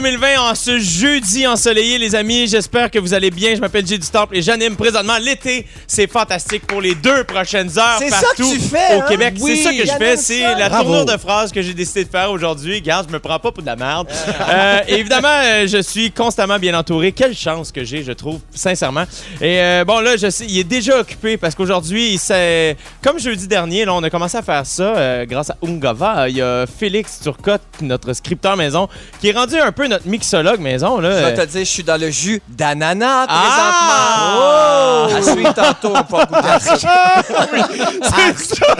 2020, en ce jeudi ensoleillé, les amis. J'espère que vous allez bien. Je m'appelle Jay du Temple et j'anime présentement l'été. C'est fantastique pour les deux prochaines heures C'est ça partout que tu fais, au hein? Québec. Oui, c'est ça que je fais. C'est la Bravo. tournure de phrase que j'ai décidé de faire aujourd'hui. Garde, je me prends pas pour de la merde. Euh, et évidemment, euh, je suis constamment bien entouré. Quelle chance que j'ai, je trouve, sincèrement. Et euh, bon, là, je sais, il est déjà occupé parce qu'aujourd'hui, comme jeudi dernier, là, on a commencé à faire ça euh, grâce à Ungava. Il y a Félix Turcotte, notre scripteur maison, qui est rendu un peu notre mixologue maison. Là. Je vais te dire, je suis dans le jus d'ananas Ah! présentement. À suivre tantôt pour goûter. C'est ça.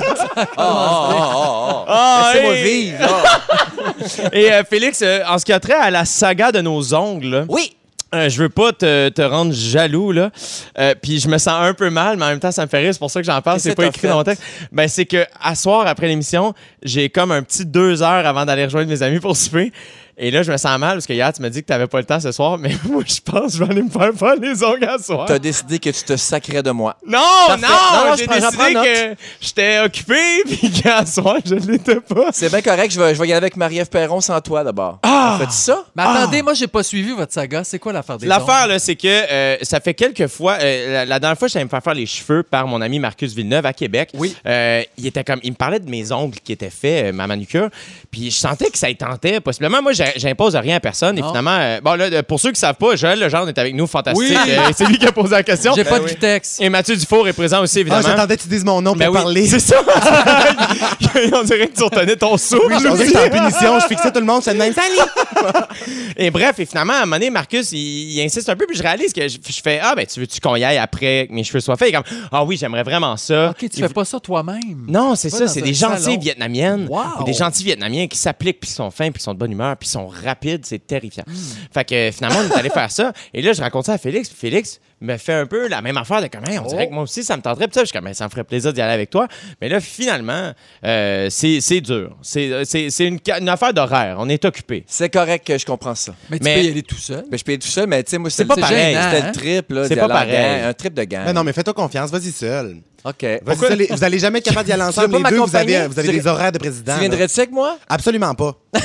Oh, oh, oh, oh, oh. Ah, Laissez-moi et- vivre. là. Et euh, Félix, euh, en ce qui a trait à la saga de nos ongles, Oui. euh, je veux pas te, te rendre jaloux, là. Euh, Puis je me sens un peu mal, mais en même temps, ça me fait rire. C'est pour ça que j'en parle. C'est pas écrit fait? dans mon texte. Ben, c'est que à soir, après l'émission, j'ai comme un petit deux heures avant d'aller rejoindre mes amis pour souper. Et là, je me sens mal parce que hier, tu m'as dit que t'avais pas le temps ce soir, mais moi, je pense que je vais aller me faire faire les ongles à soir. T'as décidé que tu te sacrais de moi. Non, Parfait. non, Non, non, j'ai décidé que j'étais occupé puis qu'à soir, je l'étais pas. C'est bien correct, je vais, je vais y aller avec Marie-Ève Perron sans toi d'abord. Ah! Fais-tu ça? Mais attendez, moi, j'ai pas suivi votre saga. C'est quoi l'affaire des L'affaire, là, c'est que euh, ça fait quelques fois. euh, la, la dernière fois, j'allais me faire faire les cheveux par mon ami Marcus Villeneuve à Québec. Oui. Euh, il était comme, il me parlait de mes ongles qui étaient faits, euh, ma manucure. Puis je sentais que ça y tentait possiblement. Moi, j'ai- j'impose rien à personne. Et finalement, euh, bon là, pour ceux qui savent pas, Joël Legendre est avec nous, fantastique. Oui. Euh, c'est lui qui a posé la question. J'ai pas Ben de oui. texte. Et Mathieu Dufour est présent aussi, Ah, évidemment. j'attendais que tu dises mon nom pour Ben oui, parler. C'est ça. On dirait que tu retenais ton souffle. Oui, je que en punition, je fixais tout le monde, c'est le même. Salut! Et bref, et finalement, à un moment donné, Marcus, il, il insiste un peu, puis je réalise que je, je fais Ah, ben, tu veux-tu qu'on y aille après que mes cheveux soient faits? Il est comme Ah oui, j'aimerais vraiment ça. OK, tu Il- fais pas ça toi-même. Non, c'est ça, c'est des gentilles vietnamiennes. Wow. ou Des gentils vietnamiens qui s'appliquent, puis qui sont fins, puis qui sont de bonne humeur, puis rapides, c'est terrifiant. Fait que finalement, on est allé faire ça. Et là, je raconte ça à Félix, Félix me fait un peu la même affaire de comme, Hey, on dirait Oh. que moi aussi, ça me tenterait. Puis ça, je suis comme, ça me ferait plaisir d'y aller avec toi. Mais là, finalement, euh, c'est c'est dur. C'est euh, c'est- c'est une, une affaire d'horaire. On est occupé. C'est correct que je comprends ça. Mais tu Mais- peux y aller tout seul. Ben, je paye tout seul, mais tu sais, moi, C'est pas le- pareil. C'était hein? le trip, là. C'est pas aller pareil. gang, Un trip de gang. Mais non, mais fais-toi confiance, vas-y seul. OK. Seul, et- vous allez jamais être capable d'y aller ensemble, les deux, vous avez, vous avez Tu des horaires de président. Tu viendrais-tu avec moi? Absolument pas.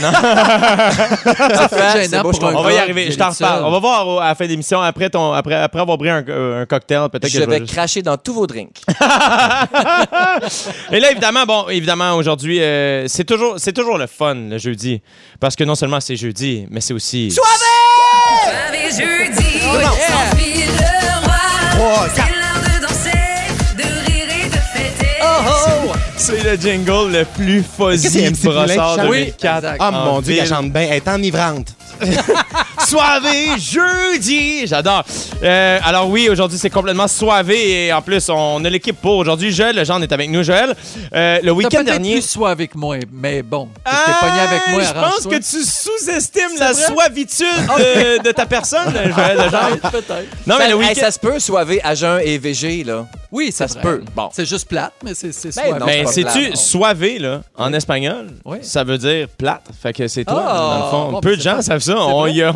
C'est gênant beau, je pour. On va y arriver, je t'en aller reparle. On va voir à la fin de l'émission, après, ton, après, après avoir pris un, euh, un cocktail, peut-être que Je je vais juste- cracher dans tous vos drinks. Et là, évidemment, bon, évidemment, aujourd'hui, euh, c'est toujours, c'est toujours le fun, le jeudi. Parce que non seulement c'est jeudi, mais c'est aussi... Soirée jeudi, le roi. Trois, C'est quatre. l'heure de danser, de rire et de fêter. C'est le jingle le plus fuzzy qui brossard? 2004. exact. Ah, mon Dieu, ville. chante bien. Elle est enivrante. Soirée jeudi! J'adore. Euh, alors oui, aujourd'hui, c'est complètement soivé et en plus, on a l'équipe pour aujourd'hui. Joël, le genre est avec nous. Joël, euh, le week-end dernier... plus soif avec moi, mais bon. T'es Ah, pogné avec moi, Je pense que tu sous-estimes la vrai? suavitude de, de ta personne, Joël, le genre. Peut-être. Non, mais Ça, le hey, week-end... ça se peut, soivé à jeun et VG, là. Oui, Ça se peut. Bon. C'est juste plate, mais c'est c'est Ben pas sais-tu, soivé, là, en espagnol, Oui. ça veut dire plate. Fait que c'est toi, Ah, dans le fond. bon, Peu ben, de gens savent ça. On, danse Il y a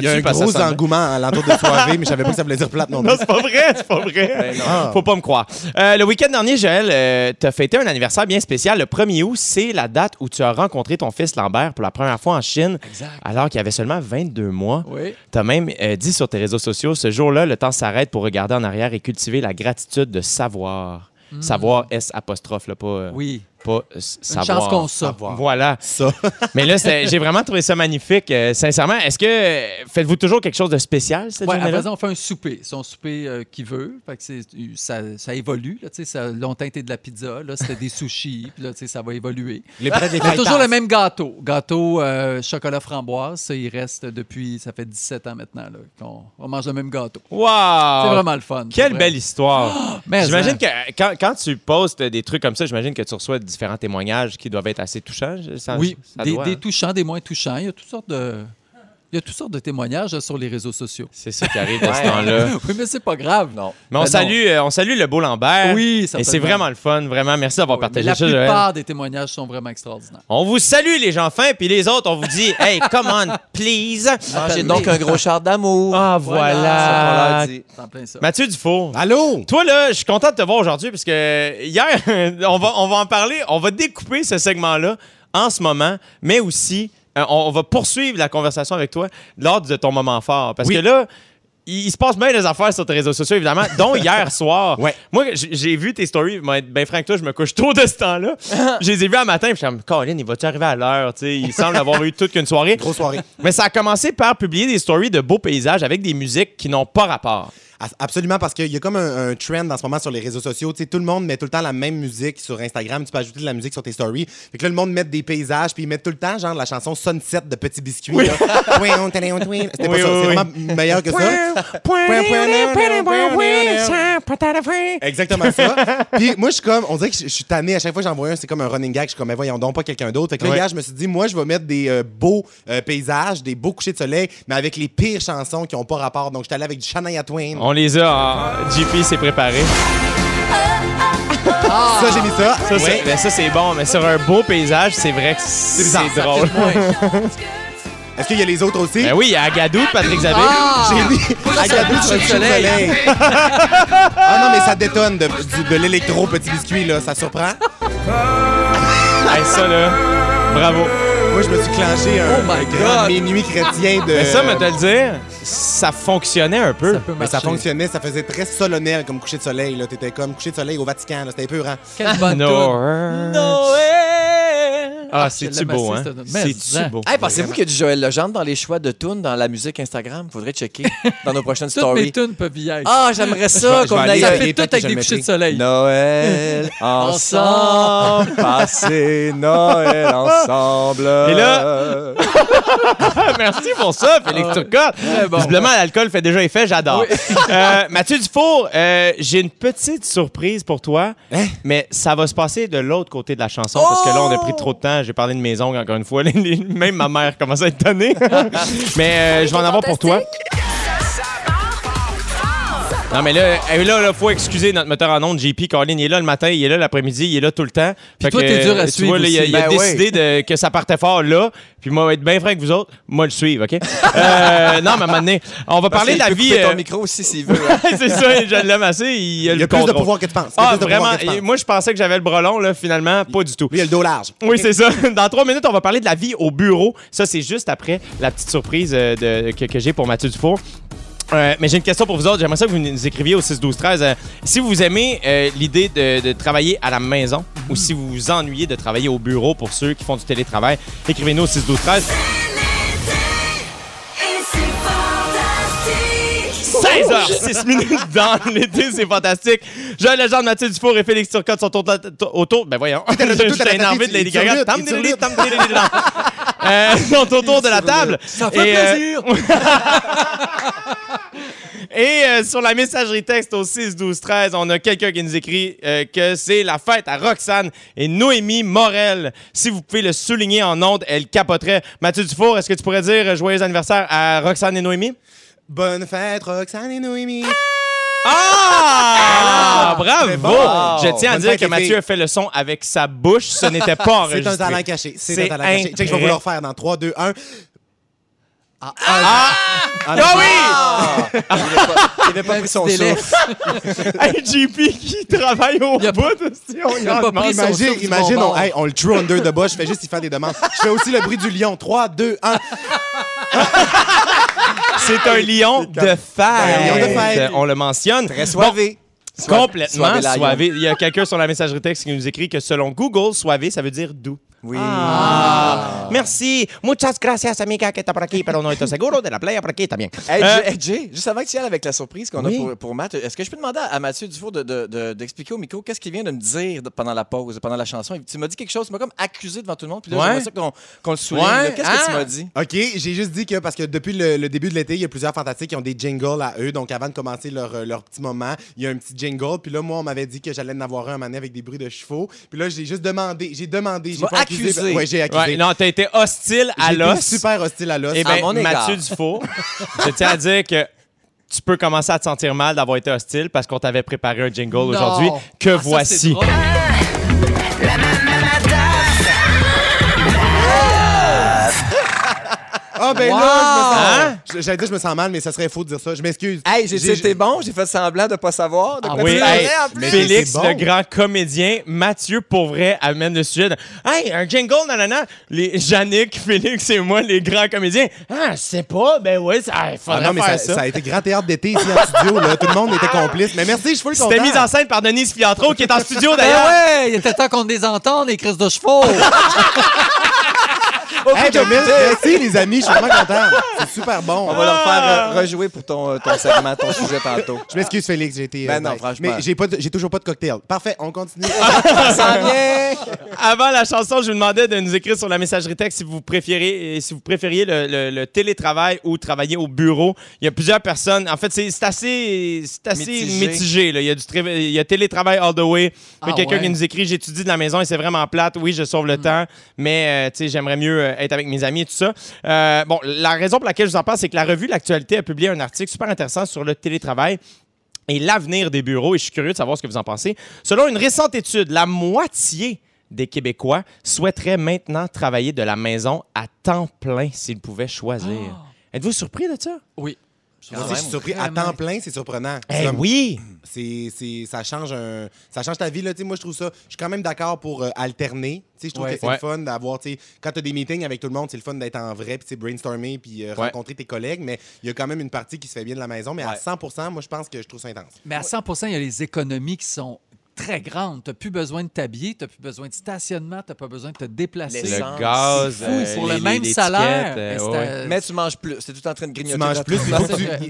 là-dessus un que gros engouement à l'entour de soirée, mais je savais pas que ça voulait dire plate non plus. Non, c'est pas vrai, c'est pas vrai. Ben non. Faut pas me croire. Euh, le week-end dernier, Joël, euh, t'as fêté un anniversaire bien spécial. Le 1er août, c'est la date où tu as rencontré ton fils Lambert pour la première fois en Chine, Exact. alors qu'il avait seulement 22 mois. Oui. T'as même euh, dit sur tes réseaux sociaux, ce jour-là, le temps s'arrête pour regarder en arrière et cultiver la gratitude de savoir. Savoir S apostrophe, là, pas, euh, Oui. Pas euh, Une savoir. chance qu'on. Voilà. Ça. Mais là, j'ai vraiment trouvé ça magnifique. euh, sincèrement, est-ce que euh, faites-vous toujours quelque chose de spécial cette Ouais, à journée-là? présent, on fait un souper. C'est un souper euh, qu'il veut. Fait que c'est- ça, ça évolue. Là, tu sais, ça a longtemps été de la pizza. Là, c'était des sushis. Puis là, tu sais, ça va évoluer. Les prêts des On a toujours le même gâteau. Gâteau euh, chocolat framboise. Ça, il reste depuis, ça fait 17 ans maintenant là, qu'on on mange le même gâteau. Wow! C'est vraiment le fun. Quelle belle histoire! J'imagine hein, que quand, quand tu postes des trucs comme ça, j'imagine que tu reçois différents témoignages qui doivent être assez touchants. Ça- Oui, ça des, doit, des hein? touchants, des moins touchants. Il y a toutes sortes de, il y a toutes sortes de témoignages euh, sur les réseaux sociaux. C'est ça qui arrive de ce temps-là. oui, mais c'est pas grave. Non. Mais on Ben non. salue, euh, on salue le beau Lambert. Oui, Et c'est vraiment le fun, vraiment. Merci d'avoir Oui, partagé la ça, Joël. plupart des témoignages sont vraiment extraordinaires. On vous salue, les gens fins, puis les autres, on vous dit, hey, come on, please. Mangez donc un gros char d'amour. Ah, Ça, voilà. dit. C'est en plein ça. Mathieu Dufour. Allô? Toi, là, je suis content de te voir aujourd'hui parce que hier, on va, on va en parler, on va découper ce segment-là en ce moment, mais aussi, on, on va poursuivre la conversation avec toi lors de ton moment fort. Parce Oui. que là, il, il se passe bien des affaires sur tes réseaux sociaux, évidemment, dont hier soir. Ouais. Moi, j'ai vu tes stories. Moi, être bien franc que toi, je me couche tôt de ce temps-là. je les ai vus un matin, puis je suis comme, Colin, il va-tu arriver à l'heure? Tu sais, Il semble avoir eu toute qu'une soirée. Grosse soirée. Mais ça a commencé par publier des stories de beaux paysages avec des musiques qui n'ont pas rapport. Absolument, parce qu'il y a comme un, un trend en ce moment sur les réseaux sociaux. Tu sais, tout le monde met tout le temps la même musique sur Instagram. Tu peux ajouter de la musique sur tes stories. Fait que là, le monde met des paysages, puis ils mettent tout le temps, genre, la chanson Sunset de Petit Biscuit. Twin, twin, twin. C'était pas Oui, ça. oui, C'est oui. vraiment meilleur que ça. Exactement ça. Puis moi, je suis comme, on dirait que je je suis tanné. À chaque fois que j'en vois un, c'est comme un running gag. Je suis comme, mais voyons donc pas quelqu'un d'autre. Fait que là, hier, je me suis dit, moi, je vais mettre des euh, beaux euh, paysages, des beaux couchers de soleil, mais avec les pires chansons qui n'ont pas rapport. Donc, j'étais allé avec du Shania Twain. On les a. en- JP s'est préparé. Ça, j'ai mis ça. Ça, c'est Ouais. ben, ça, c'est bon, mais sur un beau paysage, c'est vrai que c'est drôle. Est-ce qu'il y a les autres aussi? Ben oui, il y a Agadou de Patrick Zabé. J'ai mis Agadou sur le soleil. ah non, mais ça détonne de l'électro petit biscuit, là. Ça surprend. Hey, ça, là, bravo. Moi, je me suis clenché un, Oh my un grand God. minuit chrétien de. Mais ça, me te le dire, ça fonctionnait un peu. Ça peut Mais ça fonctionnait, ça faisait très solennel comme coucher de soleil. là. T'étais comme coucher de soleil au Vatican. là. C'était épeurant. Quelle bonne toune. Noël. Ah, Ah, c'est-tu beau, hein? C'est-tu hein? beau? Hey, pensez-vous qu'il y a du Joël Legendre dans les choix de tunes dans la musique Instagram? Faudrait checker dans nos prochaines Toutes mes stories. tunes peuvent y être. Ah, j'aimerais ça qu'on aille ça fait tout avec des couchers de soleil. Noël ensemble, passer Noël ensemble. Et là- Merci pour ça, Félix Turcotte. Très bon. Visiblement, l'alcool fait déjà effet, j'adore. Euh, Mathieu Dufour, euh, j'ai une petite surprise pour toi, Hein? mais ça va se passer de l'autre côté de la chanson parce que là, on a pris trop de temps. J'ai parlé de mes ongles encore une fois. Même ma mère commence à être tannée. mais euh, je vais en avoir pour toi. Non, mais là, il là, là, faut excuser notre moteur en ondes, JP. Colin, il est là le matin, il est là l'après-midi, il est là tout le temps. Fait toi, t'es dur à suivre vois, là, il a, il a Ben décidé de- que ça partait fort là. Puis moi, être bien franc avec vous autres, moi le suivre, OK? Euh, non, mais à un moment donné, on va parler de la Il peut vie. ton euh, micro aussi s'il veut. hein. c'est ça, je l'aime assez. Il, a Il y le a plus de pouvoir que tu penses. Il a Ah, vraiment? penses. Moi, je pensais que j'avais le bras long, là, finalement, pas du tout. Lui, il a le dos large. Oui, c'est ça. Dans trois minutes, on va parler de la vie au bureau. Ça, c'est juste après la petite surprise euh, de- que, que j'ai pour Mathieu Dufour. Euh, mais j'ai une question pour vous autres. J'aimerais ça que vous nous écriviez au 6 12 13 euh, si vous aimez euh, l'idée de, de travailler à la maison ou si vous vous ennuyez de travailler au bureau pour ceux qui font du télétravail, écrivez-nous au 6 12 13 Et c'est fantastique. 16h, 6 minutes dans l'été, c'est fantastique. Joël Legendre, Mathieu Dufour et Félix Turcotte sont autour. ben voyons, la- j'étais la- énervé de Lady Gaga. Euh, sont autour de la table. Ça fait Et, euh, plaisir. Et euh, sur la messagerie texte au 6 12 13, on a quelqu'un qui nous écrit euh, que c'est la fête à Roxane et Noémie Morel. Si vous pouvez le souligner en ondes, elle capoterait. Mathieu Dufour, est-ce que tu pourrais dire joyeux anniversaire à Roxane et Noémie? Bonne fête, Roxane et Noémie. Ah! Bravo! c'est bon. Je tiens à dire que Mathieu a fait le son avec sa bouche. Ce n'était pas C'est enregistré. un talent caché. C'est C'est un talent caché. Check, je vais vous le refaire dans 3, 2, 1. Ah Ah, oui! Il avait pas pris son souffle. Hey, JP qui travaille au bout. pas- si on y il a pas pris Imagine, imagine on, bord. hey, on le true under de bas, je fais juste y faire des demandes. Je fais aussi le bruit du lion. 3, 2, 1. C'est un lion de fête. Un lion de fête. On le mentionne. Très soivé. Bon, complètement soivé. Il y a quelqu'un sur la messagerie texte qui nous écrit que selon Google, soivé, ça veut dire doux. Oui. Ah. Merci. Muchas gracias, amiga, que está por aquí, pero no estoy seguro de la playa por aquí también. Hey, Euh, Jay, hey, Jay, juste avant que tu y ailles avec la surprise qu'on Oui. a pour, pour Matt, est-ce que je peux demander à Mathieu Dufour d'expliquer de, au micro qu'est-ce qu'il vient de me dire pendant la pause, pendant la chanson? Tu m'as dit quelque chose, tu m'as comme accusé devant tout le monde, puis là, Ouais. j'aimerais ça qu'on le souligne. Ouais. Qu'est-ce que tu m'as dit? OK, j'ai juste dit que parce que depuis le, le début de l'été, il y a plusieurs fantastiques qui ont des jingles à eux. Donc, avant de commencer leur, euh, leur petit moment, il y a un petit jingle. Puis là, moi, on m'avait dit que j'allais en avoir un donné avec des bruits de chevaux. Puis là, j'ai juste demandé. J'ai demandé. J'ai accusé. accusé. Ouais, j'ai accusé. Ouais, non, t'as été hostile à l'os. super hostile à l'os. Eh égard. Mathieu Dufault, je tiens à dire que tu peux commencer à te sentir mal d'avoir été hostile parce qu'on t'avait préparé un jingle aujourd'hui que Ah, ça, voici. drôle. Ah, ben Wow! là, je me sens. Je- J'allais dire, je me sens mal, mais ça serait faux de dire ça. Je m'excuse. Hey, j'ai c'était bon, j'ai fait semblant de pas savoir. De Ah quoi Oui, tu hey, parlais, en plus. mais Félix, c'est bon. le grand comédien, Mathieu, pour vrai, amène le sujet de Hey, un jingle, nanana. Les Yannick, Félix et moi, les grands comédiens. Ah, je sais pas, ben ouais, ça, il Ah faudrait non, mais faire ça, ça. ça a été grand théâtre d'été ici en studio. Là. Tout le monde était complice. Mais merci, je suis content. C'était mis en scène par Denise Filiatro, qui est en studio Ben d'ailleurs. ouais, il était temps qu'on les entende, les crises de chevaux. Hey, merci, les amis. Je suis vraiment content. C'est super bon. On va leur faire euh, rejouer pour ton, euh, ton segment, ton sujet tantôt. Je m'excuse, Félix. J'ai été. Ben non, franchement. Mais j'ai pas de- j'ai toujours pas de cocktail. Parfait, on continue. Ça s'en vient! Avant la chanson, je vous demandais de nous écrire sur la messagerie texte si vous préfériez, euh, si vous préfériez le, le- le télétravail ou travailler au bureau. Il y a plusieurs personnes. En fait, c'est c'est assez, c'est assez Mitigé. mitigé. là. Il, y a du il y a télétravail all the way. Il y a Ah quelqu'un ouais. qui nous écrit J'étudie de la maison et c'est vraiment plate. Oui, je sauve le temps, mais euh, tu sais, j'aimerais mieux euh, être avec mes amis et tout ça. Euh, bon, la raison pour laquelle je vous en parle, c'est que la revue L'Actualité a publié un article super intéressant sur le télétravail et l'avenir des bureaux. Et je suis curieux de savoir ce que vous en pensez. Selon une récente étude, la moitié des Québécois souhaiteraient maintenant travailler de la maison à temps plein s'ils pouvaient choisir. Êtes-vous surpris de ça? Oui. Aussi, je suis surpris. À temps plein, c'est surprenant. Eh comme- oui! C'est, c'est- ça, change un, ça change ta vie. Là, Tu sais, moi, je trouve ça. Je suis quand même d'accord pour euh, alterner. Tu sais, Je trouve Ouais. que c'est Ouais. le fun d'avoir. tu sais, Quand tu as des meetings avec tout le monde, c'est le fun d'être en vrai, puis brainstormer, puis euh, Ouais. rencontrer tes collègues. Mais il y a quand même une partie qui se fait bien de la maison. Mais à Ouais. 100 moi, je pense que je trouve ça intense. Mais à 100% il y a les économies qui sont très grandes. Tu n'as plus besoin de t'habiller, tu n'as plus besoin de stationnement, tu n'as pas besoin de te déplacer. Les- Le gaz, C'est fou, euh, pour les- le même les salaire. euh, mais ouais, Mais tu manges plus. C'est tout en train de grignoter. Tu manges plus,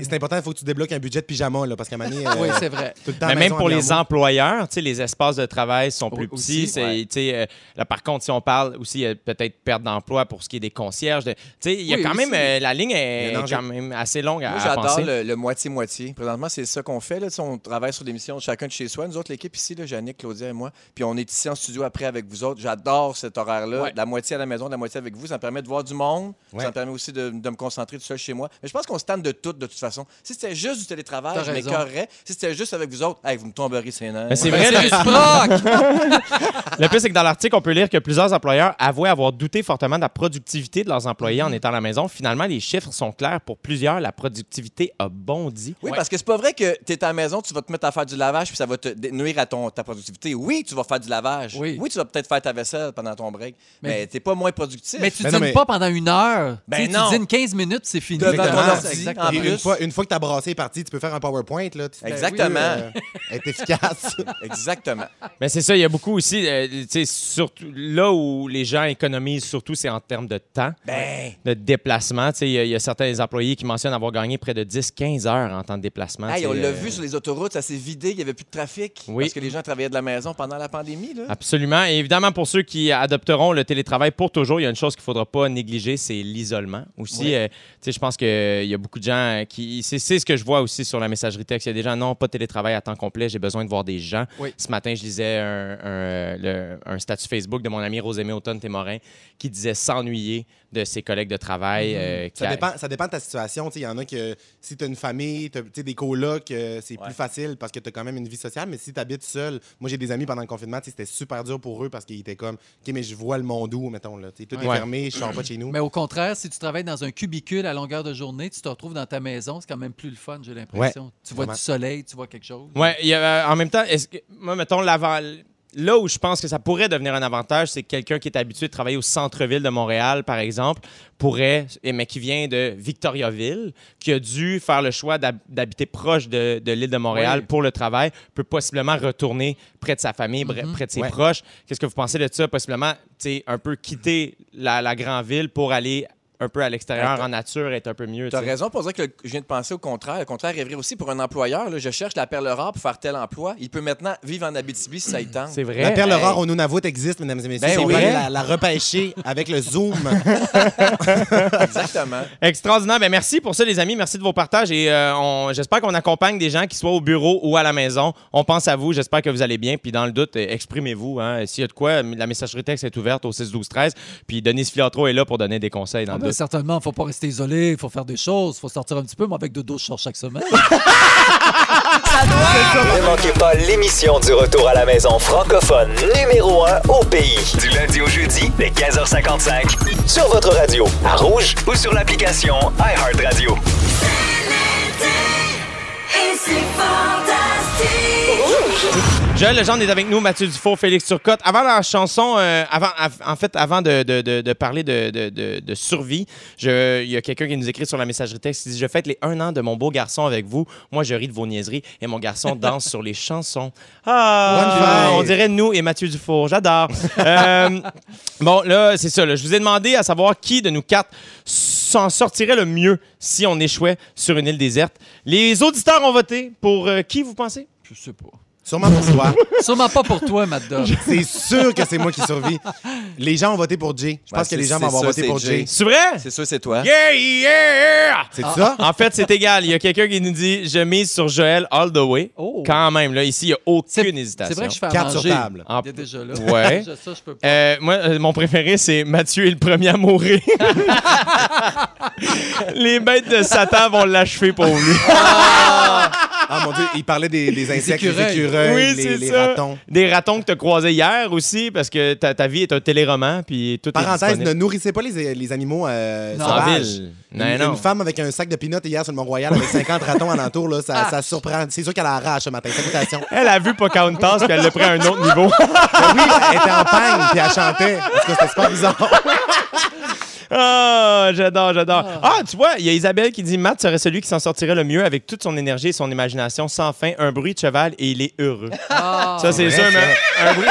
C'est important, il faut que tu débloques un budget de pyjama, là, parce qu'à un moment donné, euh, Oui, c'est vrai. tout le temps à Mais même pour les employeurs, tu sais, les espaces de travail sont plus petits. aussi, c'est- ouais. tu sais, euh, là, par contre, si on parle aussi euh, peut-être perte d'emploi pour ce qui est des concierges, de- tu sais, il y a Oui, quand aussi. même euh, la ligne est quand même assez longue à, Moi, j'adore le, moitié-moitié. Présentement, c'est ça qu'on fait. On travaille sur des missions de chacun de chez soi. Nous autres, l'équipe ici, là, Yannick, Claudia et moi. Puis on est ici en studio après avec vous autres. J'adore cet horaire-là. Ouais. La moitié à la maison, la moitié avec vous. Ça me permet de voir du monde. Ouais. Ça me permet aussi de, de me concentrer tout seul chez moi. Mais je pense qu'on se tente de tout, de toute façon. Si c'était juste du télétravail, je m'écœurerais. Si c'était juste avec vous autres, hey, vous me tomberiez ses nerfs. Mais c'est vrai, c'est le- du proc! Le plus, c'est que dans l'article, on peut lire que plusieurs employeurs avouaient avoir douté fortement de la productivité de leurs employés en étant à la maison. Finalement, les chiffres sont clairs. Pour plusieurs, la productivité a bondi. Oui, parce que c'est pas vrai que tu es à la maison, tu vas te mettre à faire du lavage puis ça va te nuire à ton, ta productivité. Oui, tu vas faire du lavage. Oui. tu vas peut-être faire ta vaisselle pendant ton break, mais, Mais- t'es pas moins productif. Mais tu Ben dînes mais- pas pendant une heure. Ben non. Tu dînes 15 minutes, c'est fini. Devant ton Exactement. plus. une fois, une fois que ta brassée est partie, tu peux faire un PowerPoint. Là, Tu Exactement. euh, être efficace. Exactement. Mais c'est ça, il y a beaucoup aussi, euh, surtout là où les gens économisent, surtout, c'est en termes de temps, Ben, de déplacement. Tu sais, Il y, a- il y a certains employés qui mentionnent avoir gagné près de 10-15 heures en temps de déplacement. hey, on l'a euh, vu sur les autoroutes, ça s'est vidé, il n'y avait plus de trafic. Oui. Parce que les gens travaillaient de la maison pendant la pandémie. Là? Absolument. Et évidemment, pour ceux qui adopteront le télétravail pour toujours, il y a une chose qu'il ne faudra pas négliger, c'est l'isolement. Aussi, Oui. euh, tu sais, je pense qu'il y a beaucoup de gens qui... C'est c'est ce que je vois aussi sur la messagerie texte. Il y a des gens, non, pas de télétravail à temps complet, j'ai besoin de voir des gens. Oui. Ce matin, je lisais un, un, le- un statut Facebook de mon ami Rosémé Automne-Témorin qui disait s'ennuyer de ses collègues de travail. euh, qui Ça a- dépend, ça dépend de ta situation. Tu sais, Il y en a que si tu as une famille, tu as des colocs, euh, c'est Ouais. plus facile parce que tu as quand même une vie sociale. Mais si tu habites seul, moi j'ai des amis pendant le confinement, c'était super dur pour eux parce qu'ils étaient comme, OK, mais je vois le monde où, mettons. Là. Tu sais, Tout est fermé, je sors pas de chez nous. Mais au contraire, si tu travailles dans un cubicule à longueur de journée, tu te retrouves dans ta maison, c'est quand même plus le fun, j'ai l'impression. tu vois vraiment. du soleil, tu vois quelque chose. Ouais, il y a, euh, en même temps, est-ce que, moi, mettons, l'avant. Là où je pense que ça pourrait devenir un avantage, c'est que quelqu'un qui est habitué de travailler au centre-ville de Montréal, par exemple, pourrait, et- mais qui vient de Victoriaville, qui a dû faire le choix d'hab- d'habiter proche de, de l'île de Montréal Oui. pour le travail, peut possiblement retourner près de sa famille, Mhm. près de ses Ouais. proches. Qu'est-ce que vous pensez de ça? Possiblement, un peu quitter la, la grande ville pour aller un peu à l'extérieur, en nature, être un peu mieux. Tu as raison pour dire que le- je viens de penser au contraire. Le contraire est vrai aussi pour un employeur. là, je cherche la perle rare pour faire tel emploi. Il peut maintenant vivre en Abitibi si ça y tente. C'est vrai. La perle Hey. rare au Nunavut existe, mesdames et messieurs. Ben Si on oui. aller la, la repêcher avec le Zoom. Exactement. Extraordinaire. Ben, merci pour ça, les amis. Merci de vos partages. Et euh, on- j'espère qu'on accompagne des gens qui soient au bureau ou à la maison. On pense à vous. J'espère que vous allez bien. Puis dans le doute, euh, exprimez-vous. hein. S'il y a de quoi, la messagerie texte est ouverte au 6 12 13 Puis Denise Filiatro est là pour donner des conseils dans Ah le ben, doute. certainement, il ne faut pas rester isolé, il faut faire des choses, il faut sortir un petit peu. Moi, avec Dodo, je sors chaque semaine. Ça Ne manquez pas l'émission du retour à la maison francophone numéro 1 au pays. Du lundi au jeudi, dès 15h55, sur votre radio, à Rouge ou sur l'application iHeartRadio. Et c'est fantastique. Joël Legendre est avec nous, Mathieu Dufault, Félix Turcotte. Avant la chanson, euh, avant, av- en fait, avant de, de- de- de parler de, de- de- de survie, je- il y a quelqu'un qui nous écrit sur la messagerie texte qui dit Je fête les un an de mon beau garçon avec vous. Moi, je ris de vos niaiseries et mon garçon danse sur les chansons. Ah, on dirait nous et Mathieu Dufour. J'adore. Euh, bon, là, c'est ça. là. Je vous ai demandé à savoir qui de nous quatre s'en sortirait le mieux si on échouait sur une île déserte. Les auditeurs ont voté pour euh, qui, vous pensez? Je sais pas. Sûrement pour toi. Sûrement pas pour toi, Mad Dog. C'est sûr que c'est moi qui survis. Les gens ont voté pour Jay. Je pense Ouais, que les gens vont avoir voté pour Jay. Jay. C'est vrai C'est sûr, c'est toi. Yeah, yeah! C'est ça? En fait, c'est égal. Il y a quelqu'un qui nous dit Je mise sur Joël all the way. Oh. Quand même, là, ici, il n'y a aucune hésitation. c'est vrai que je fais à Carte sur table. En- Il est déjà là. Ouais. Déjà, ça, je peux pas. Euh, moi, euh, mon préféré, c'est Mathieu est le premier à mourir. Les bêtes de Satan vont l'achever pour lui. Ah mon Dieu, il parlait des, des insectes, les écureuils. écureuils, oui, les, c'est les ça. ratons. Des ratons que tu as croisés hier aussi, parce que ta, ta vie est un téléroman, puis tout est Parenthèse, ne nourrissez pas les, les animaux euh, Non. Sauvages. ville. Une, Non, non. une femme avec un sac de peanuts hier sur le Mont-Royal avec 50 ratons alentour, là, ça, ça surprend. C'est sûr qu'elle arrache ce matin. Salutations. Elle a vu Pocahontas, puis elle l'a pris à un autre niveau. Ben oui, elle était en panne puis elle chantait. Parce que c'était super bizarre. Ah, j'adore, j'adore. Ah, tu vois, il y a Isabelle qui dit Matt serait celui qui s'en sortirait le mieux avec toute son énergie et son imagination sans fin, un bruit de cheval et il est heureux. Ah, ça, c'est sûr, mais un bruit,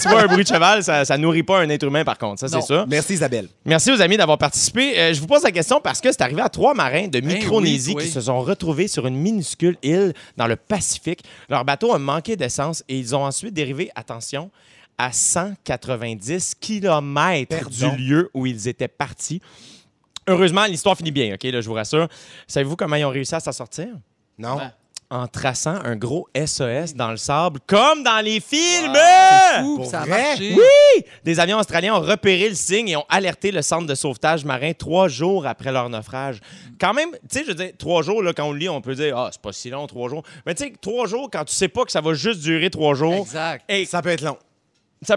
tu vois, un bruit de cheval, ça, ça nourrit pas un être humain, par contre. Ça, c'est sûr. Merci Isabelle. Merci aux amis d'avoir participé. Euh, je vous pose la question parce que c'est arrivé à trois marins de Micronésie oui, oui. qui se sont retrouvés sur une minuscule île dans le Pacifique. Leur bateau a manqué d'essence et ils ont ensuite dérivé, attention, à 190 km Pardon. du lieu où ils étaient partis. Heureusement, l'histoire finit bien, OK, là, je vous rassure. Savez-vous comment ils ont réussi à s'en sortir? Non? Ouais. En traçant un gros SOS dans le sable, comme dans les films! Fou, ça a marché. Oui! Des avions australiens ont repéré le signe et ont alerté le centre de sauvetage marin trois jours après leur naufrage. Quand même, tu sais, je veux dire, trois jours, là, quand on le lit, on peut dire, ah, c'est pas si long, trois jours. Mais tu sais, trois jours, quand tu sais pas que ça va juste durer trois jours, Exact. hey, ça, Ça peut être long.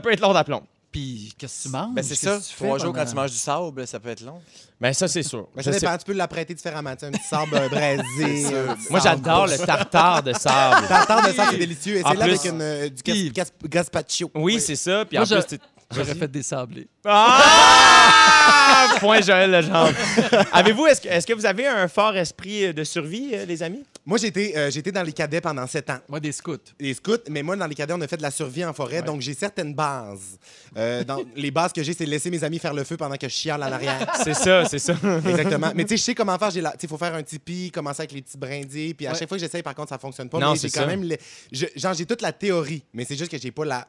Peut être long d'aplomb. Puis, qu'est-ce que tu manges? Ben, c'est Qu'est-ce ça. que tu fais Trois jours quand pendant- tu manges du sable, ça peut être long. Mais ça, c'est sûr. Mais Je ça sais- dépend, tu peux l'apprêter différemment. Tu sais, un petit sable euh, braisé. un petit Moi, sable j'adore le tartare de sable. Tartare de sable, c'est délicieux. Et En c'est là plus- avec une, euh, du gas- Puis- gas- gazpacho. Oui, c'est ça. Puis Moi, en je- plus, J'aurais fait des sablés. Ah! Point Joël Legendre. Avez-vous, est-ce que, est-ce que vous avez un fort esprit euh, de survie, euh, les amis? Moi, j'étais euh, j'étais dans les cadets pendant sept ans. Moi, des scouts. les scouts, mais moi, dans les cadets, on a fait de la survie en forêt, donc j'ai certaines bases. Euh, dans, les bases que j'ai, c'est de laisser mes amis faire le feu pendant que je chiale en arrière. C'est ça, c'est ça. Exactement. Mais tu sais, je sais comment faire. Il faut faire un tipi, commencer avec les petits brindilles. Puis à Ouais. chaque fois que j'essaye, par contre, ça fonctionne pas. Non, mais j'ai c'est quand ça. même. le- je- genre, j'ai toute la théorie, mais c'est juste que j'ai pas la.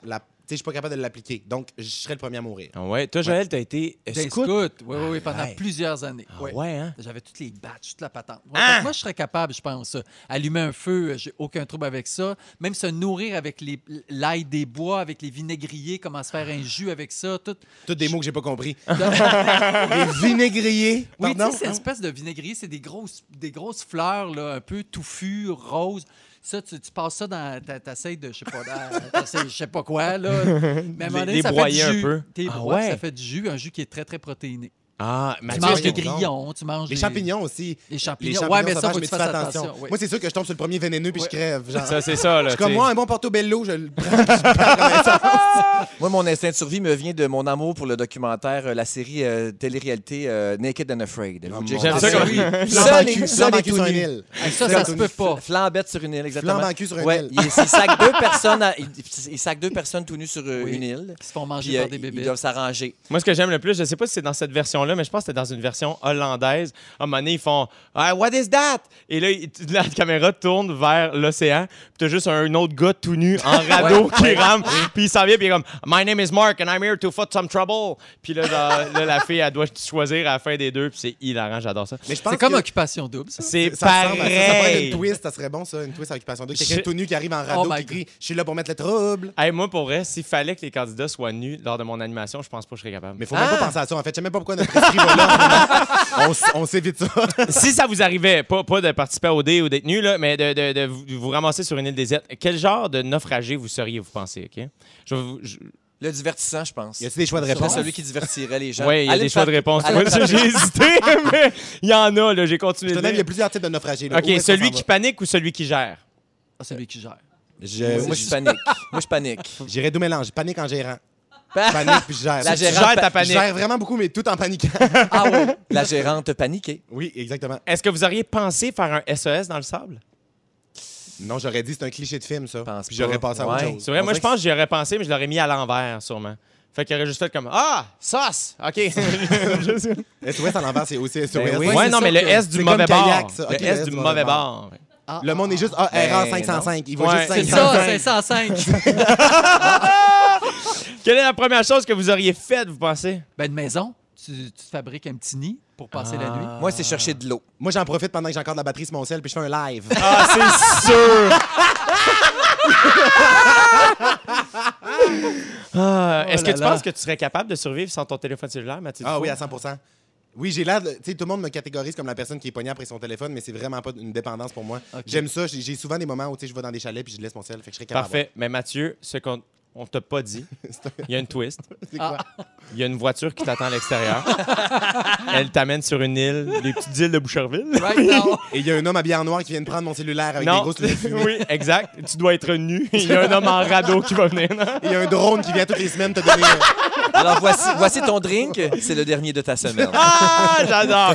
Je suis pas capable de l'appliquer. Donc, je serais le premier à mourir. Ah ouais? Toi, Joël, t'as été euh, Des scout. Oui, oui, oui, pendant Ouais. plusieurs années. Ah Ouais. ouais, hein? J'avais toutes les batches, toute la patente. Ouais, Ah! Moi, je serais capable, je pense. Allumer un feu, euh, j'ai aucun trouble avec ça. Même se nourrir avec les- l'ail des bois, avec les vinaigriers, comment se faire un jus avec ça. Tout. Tous des mots que j'ai pas compris. oui, Les vinaigriers. tu sais, cette espèce de vinaigrier, c'est des grosses, des grosses fleurs là, un peu touffues, roses. Ça, tu, tu passes ça dans. t'a- T'essayes de, je sais pas, je sais pas quoi, là. Mais à un moment donné, ça fait du jus. T'es Ah ouais? Ça fait du jus, un jus qui est très, très protéiné. Ah, Tu manges des grillons, tu manges Les des- champignons aussi. Les Les champignons. champignons ouais, mais ça, faut que tu fasses attention. attention. oui. Moi, c'est sûr que je tombe sur le premier vénéneux puis Ouais. je crève. Genre. Ça, c'est ça, là. Je suis comme moi, un bon portobello, je le prends. Moi, mon instinct de survie me vient de mon amour pour le documentaire, euh, la série euh, télé-réalité euh, Naked and Afraid. J'aime ça ça? comme- cul- seul et tout sur une île. Ça, ça se peut pas. Flambette sur une île, exactement. Flambe en cul sur une île. Il, il sac deux personnes, à- il, il sac deux personnes tout nues sur euh, une île. Ils se font manger par des ils bébés. doivent s'arranger. Moi, ce que j'aime le plus, je sais pas si c'est dans cette version-là, mais je pense que c'était dans une version hollandaise. À un moment donné, ils font Ah, What is that? Et là, la caméra tourne vers l'océan. Puis t'as juste un autre gars tout nu en radeau qui rame. Puis il s'en vient, puis il est comme My name is Mark and I'm here to foot some trouble. Puis là, genre, là, la fille, elle doit choisir à la fin des deux. Puis c'est hilarant, j'adore ça. Mais je pense C'est comme que occupation double, ça. C'est ça à ça. Ça pourrait être pareil. une twist, ça serait bon, ça, une twist à occupation double. Quelqu'un Je- tout nu qui arrive en radeau Oh qui crie Je suis là pour mettre le trouble. Hey, moi, pour vrai, s'il fallait que les candidats soient nus lors de mon animation, je pense pas que je serais capable. Mais faut même Ah! pas penser à ça. En fait, je sais même pas pourquoi notre. On, s'évite ça. si ça vous arrivait, pas, pas de participer au dé ou d'être nu, là, mais de, de- de vous, vous ramasser sur une île déserte, quel genre de naufragé vous seriez, vous pensez? OK? Je vais vous- je- Le divertissant, je pense. Y a-tu des choix de réponse? celui qui divertirait les gens. Oui, il y a Allez des choix de réponse. j'ai hésité, mais il y en a, là, j'ai continué il y a plusieurs types de naufragés. là. OK, Où celui qui panique ou celui qui gère? Ah, Celui qui gère. Je- Moi, je panique. Moi, je panique. J'irais deux mélanges. Je panique en gérant. Je panique puis je gère. La Je gérante gères ta pa- je panique. gère vraiment beaucoup, mais tout en paniquant. Ah oui. La gérante paniquée. oui, exactement. Est-ce que vous auriez pensé faire un SES dans le sable? Non, j'aurais dit c'est un cliché de film, ça. Pense Puis j'aurais passé à autre Ouais. chose. C'est vrai, On moi, je pense que j'y aurais pensé, mais je l'aurais mis à l'envers, sûrement. Fait qu'il aurait juste fait comme Ah, sauce! OK. SOS à l'envers, c'est aussi SOS. Ben oui. ouais, c'est non, mais le S du c'est mauvais bord. Le S du mauvais bord. Ah, Le monde est juste Ah, Ben, erreur 505. Il va Ouais. juste C'est 505. ça, 505. Quelle est la première chose que vous auriez faite, vous pensez? ben, une maison, tu, tu te fabriques un petit nid pour passer la nuit. Moi, c'est chercher de l'eau. Moi, j'en profite pendant que j'ai encore de la batterie sur mon sel, puis je fais un live. Ah, c'est sûr! Ah, Est-ce que tu là. penses que tu serais capable de survivre sans ton téléphone cellulaire, Mathieu? Ah oui, à 100% Oui, j'ai l'air. de- Tu sais, tout le monde me catégorise comme la personne qui est pognée après son téléphone, mais c'est vraiment pas une dépendance pour moi. J'aime ça. J'ai j'ai souvent des moments où tu sais, je vais dans des chalets puis je laisse mon sel. Fait que je serais capable. Parfait. Mais Mathieu, ce qu'on on t'a pas dit, il y a une twist. C'est quoi? Il y a une voiture qui t'attend à l'extérieur. Elle t'amène sur une île, les petites îles de Boucherville. Right now. Et il y a un homme habillé en noir qui vient de prendre mon cellulaire avec des non, grosses lunettes fumées. oui, exact. Tu dois être nu. Il y a un homme en radeau qui va venir. Et il y a un drone qui vient toutes les semaines te donner. euh, Alors, voici, voici ton drink. C'est le dernier de ta semaine. Ah, j'adore.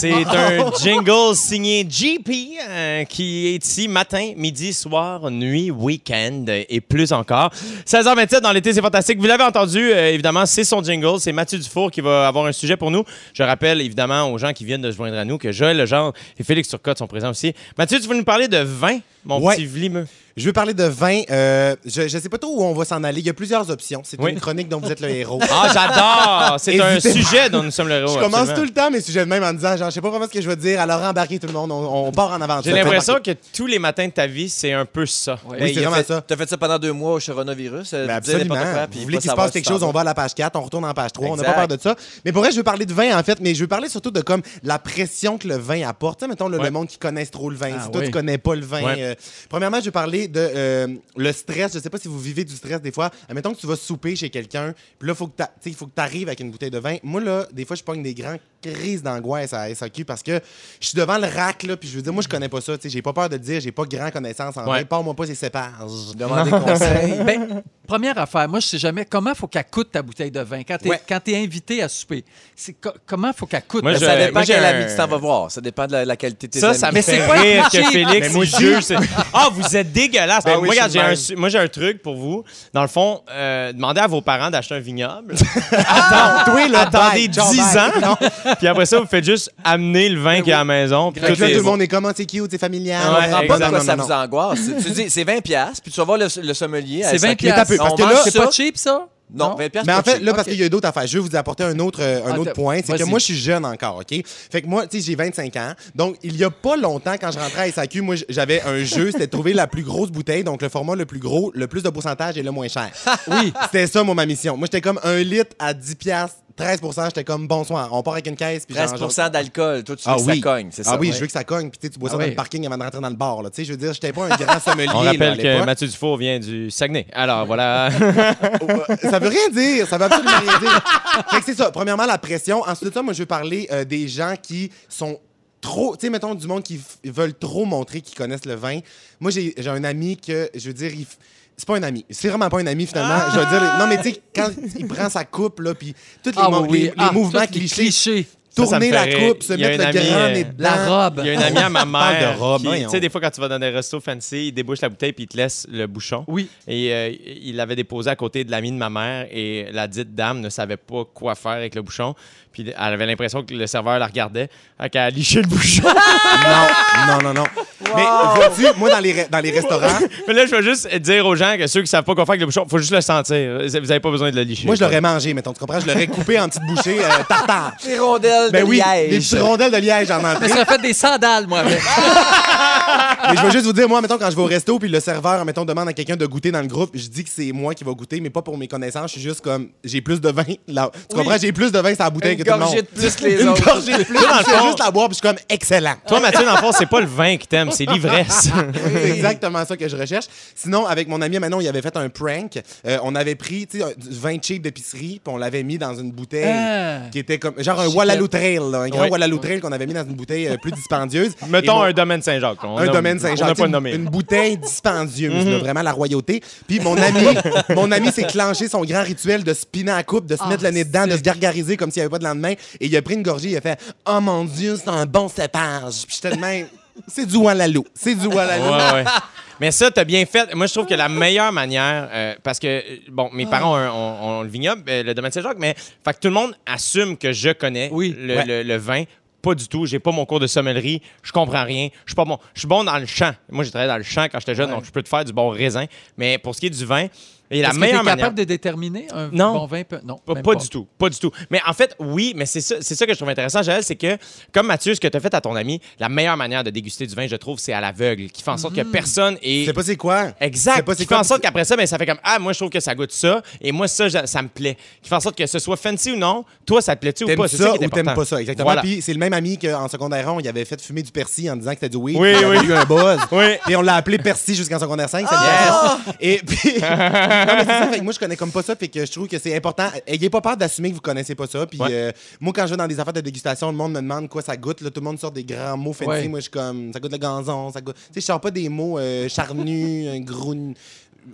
C'est un jingle signé GP euh, qui est ici matin, midi, soir, nuit, week-end et plus encore. 16h27 dans l'été, c'est fantastique. Vous l'avez entendu, euh, évidemment, c'est son jingle. C'est Mathieu Dufour qui va avoir un sujet pour nous. Je rappelle évidemment aux gens qui viennent de se joindre à nous que Joël Legendre et Félix Turcotte sont présents aussi. Mathieu, tu veux nous parler de vin, mon Ouais. petit vlimeux? Je veux parler de vin. Euh, je, je sais pas trop où on va s'en aller. Il y a plusieurs options. C'est Oui. une chronique dont vous êtes le héros. Ah, j'adore! C'est un sujet dont nous sommes le héros. je commence absolument. tout le temps mes sujets de même en disant genre je sais pas vraiment ce que je veux dire. Alors embarquez tout le monde. On, on part en aventure. J'ai l'impression que tous les matins de ta vie, c'est un peu ça. Ouais. Oui, c'est il a vraiment fait- ça. T'as fait ça pendant deux mois au coronavirus. euh, Ben tu absolument. quoi, puis vous voulez qu'il se passe quelque chose, on va à la page 4, on retourne en page 3. On n'a pas peur de ça. Mais pour vrai, je veux parler de vin, en fait, mais je veux parler surtout de comme la pression que le vin apporte. Tu sais, mettons, le, Ouais. le monde qui connaisse trop le vin. Ah si toi, oui. tu connais pas le vin. Euh, premièrement, je veux parler euh, le stress. Je sais pas si vous vivez du stress des fois. Admettons que tu vas souper chez quelqu'un, puis là, il faut que tu arrives avec une bouteille de vin. Moi, là, des fois, je pogne des grands crises d'angoisse à SAQ parce que je suis devant le rack, là, puis je veux dire, moi, je connais pas ça. Tu sais, j'ai pas peur de le dire, j'ai pas grand connaissance en Ouais. vin. Parle-moi pas ces cépages. Demander conseil. Ben, première affaire, moi, je sais jamais comment faut qu'elle coûte ta bouteille de vin. Quand tu es, Ouais. invité à souper, c'est co- comment faut qu'elle coûte? Moi, je- ça dépend moi, j'ai quel un- ami tu t'en vas voir. Ça dépend de la, la qualité de tes Ça, amis. ça me Mais fait c'est quoi rire que? Félix Mais moi, je juge. c'est- Ah, vous êtes dégueulasse. Ben, Ah oui, moi, je regarde, j'ai un, même. su- moi, j'ai un truc pour vous. Dans le fond, euh, demandez à vos parents d'acheter un vignoble. Attends, toi, là, Attendez bye, ciao, 10 bye. ans. Puis après ça, vous faites juste amener le vin qui est à la maison. puis Fait que tout là, est tout le bon. monde est comment, c'est cute, c'est familial. Ouais, comprends pas de Non, quoi non, ça non, vous non. angoisse. Tu tu dis, c'est 20$, piastres, puis tu vas voir le, le sommelier. C'est 20 SAQ. Mais t'as peu, piastres. parce On que mange là, C'est pas cheap, ça? Non, 20$, piastres, Mais en pas fait, cheap. là, parce Ok. qu'il y a d'autres affaires, je vais vous apporter un autre, euh, un Ah, autre t'as- point. C'est que vas-y. moi, je suis jeune encore, OK? Fait que moi, tu sais, j'ai 25 ans. Donc, il y a pas longtemps, quand je rentrais à SAQ, moi, j'avais un jeu, c'était de trouver la plus grosse bouteille, donc le format le plus gros, le plus de pourcentage et le moins cher. Oui. C'était ça, moi, ma mission. Moi, j'étais comme un litre à 10 piastres, 13% j'étais comme bonsoir. On part avec une caisse. Puis genre, 13 d'alcool. Toi, tu veux Ah que oui. ça cogne, c'est ça? Ah oui, Ouais. je veux que ça cogne. Puis tu bois ça Ah dans oui. le parking avant de rentrer dans le bar. Là. Tu sais, Je veux dire, j'étais pas un grand sommelier. On là, rappelle que. Mathieu Dufour vient du Saguenay. Alors, voilà. ça veut rien dire. Ça veut absolument rien dire. Fait que c'est ça. Premièrement, la pression. Ensuite de ça, moi, je veux parler euh, des gens qui sont trop. Tu sais, mettons, du monde qui veulent trop montrer qu'ils connaissent le vin. Moi, j'ai un ami que, je veux dire, il C'est pas un ami. C'est vraiment pas un ami, finalement. Je veux dire, non, mais tu sais, quand il prend sa coupe, là, puis tous les, Ah mo- oui, oui. les- les Ah, mouvements tous les clichés, clichés. Ça, ça tourner la coupe, se mettre le ami, grand euh, nez dedans. La robe. Il y a un ami à ma Parle de mère. robe. Tu sais, des fois, quand tu vas dans des restos fancy, il débouche la bouteille puis il te laisse le bouchon. Oui. Et euh, il l'avait déposé à côté de l'ami de ma mère et la dite dame ne savait pas quoi faire avec le bouchon. Puis elle avait l'impression que le serveur la regardait. Fait qu'elle a liché le bouchon. Non, non, non, non. Mais vois-tu, moi, dans les, re- dans les restaurants, Mais là, je veux juste dire aux gens que ceux qui savent pas quoi faire avec le bouchon, faut juste le sentir. Vous avez pas besoin de le licher. moi, je l'aurais mangé, mettons, tu comprends? Je l'aurais coupé en petites bouchées euh, tartare. Rondelles Ben de oui, liège. des petites rondelles de liège en Je me entrée. serais fait des sandales, moi, avec. Mais je veux juste vous dire, moi, mettons, quand je vais au resto, puis le serveur, mettons, demande à quelqu'un de goûter dans le groupe, je dis que c'est moi qui va goûter, mais pas pour mes connaissances. Je suis juste comme, j'ai plus de vin. Là. Tu comprends? J'ai plus de vin sur la bouteille Une que tout le monde. gorgée de plus que les Une autres. gorgée de plus. Toi, dans le fond- juste la boire, puis je suis comme, excellent. Toi, Mathieu, dans le fond, c'est pas le vin qui t'aime, c'est l'ivresse. C'est exactement ça que je recherche. Sinon, avec mon ami Manon, il avait fait un prank. Euh, on avait pris tu sais, un- du vin cheap d'épicerie, puis on l'avait mis dans une bouteille Ah. qui était comme genre un. Wallaloo Trail, là, un grand Oui. Wallaloo Trail qu'on avait mis dans une bouteille euh, plus dispendieuse. Mettons mon- un domaine Saint-Jacques. On un nomme- domaine On n'a pas Une, nommé. une bouteille dispendieuse, là, vraiment la royauté. Puis mon ami, mon ami s'est clenché son grand rituel de spinner à coupe, de se Ah, mettre le nez dedans, de se gargariser comme s'il n'y avait pas de lendemain. Et il a pris une gorgée, il a fait Oh mon Dieu, c'est un bon cépage. Puis j'étais de même, c'est du Wallaloo. C'est du. Ouais, ouais. Mais ça, t'as bien fait. Moi, je trouve que la meilleure manière, euh, parce que, euh, bon, mes parents ont, un- ont- ont le vignoble, euh, le domaine Saint-Jacques, mais fait que tout le monde assume que je connais Oui. le, Ouais. le- le vin. Pas du tout. J'ai pas mon cours de sommellerie. Je comprends rien. Je suis pas bon. Je suis bon dans le champ. Moi, j'ai travaillé dans le champ quand j'étais jeune, donc je peux te faire du bon raisin. Mais pour ce qui est du vin, et la Est-ce que meilleure t'es manière. capable de déterminer un Non. bon vin? peut- Non, Pas, même pas du tout, pas du tout. Mais en fait, oui, mais c'est ça, c'est ça que je trouve intéressant, Joël, c'est que, comme Mathieu, ce que tu as fait à ton ami, la meilleure manière de déguster du vin, je trouve, c'est à l'aveugle, qui fait en sorte que personne est... C'est pas c'est quoi? Exact. pas Qui fait en sorte qu'après ça, ben, ça fait comme Ah, moi, je trouve que ça goûte ça, et moi, ça, ça me plaît. Qui fait en sorte que ce soit fancy ou non, toi, ça te plaît-tu ou T'aimes pas? C'est ça qui est ou t'aimes pas ça, exactement. Voilà. Puis c'est le même ami qu'en secondaire 1, il avait fait fumer du persil en disant que c'était du weed. Oui, puis il oui. eu un buzz. Oui. Et on l'a appelé persil jusqu'en secondaire 5. ça. Et puis. mais c'est ça, fait que moi, je connais comme pas ça. Fait que je trouve que c'est important. Ayez pas peur d'assumer que vous connaissez pas ça. Puis Ouais. euh, moi, quand je vais dans des affaires de dégustation, le monde me demande quoi ça goûte. Là, tout le monde sort des grands mots fancy. Ouais. Moi, je suis comme. Ça goûte le ganzon. Ça goûte. Tu sais, je sors pas des mots euh, charnus, un gros.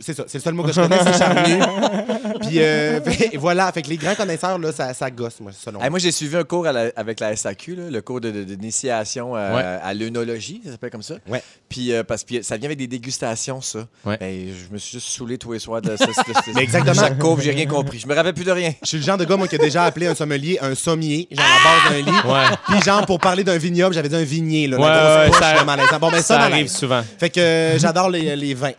C'est ça, c'est le seul mot que je connais, c'est charnu. Puis euh, fait- voilà, fait que les grands connaisseurs, là, ça, ça gosse, moi, selon Hey, moi, j'ai suivi un cours à la- avec la SAQ, là, le cours de- de- d'initiation à, Ouais. à l'œnologie, ça s'appelle comme ça. Ouais. Puis, euh, parce que ça vient avec des dégustations, ça. Ouais. Ben, je me suis juste saoulé tous les soirs de, ça- Mais exactement. chaque cours, j'ai rien compris. Je me rappelle plus de rien. Je suis le genre de gars, moi, qui a déjà appelé un sommelier un sommier, genre à base d'un lit. Ouais. Puis genre, pour parler d'un vignoble, j'avais dit un vignier, là. Ouais, la grosse ouais, poche, ça- là, malaisant. Bon, ben ça, Ça arrive souvent. Fait que euh, j'adore les, les vins.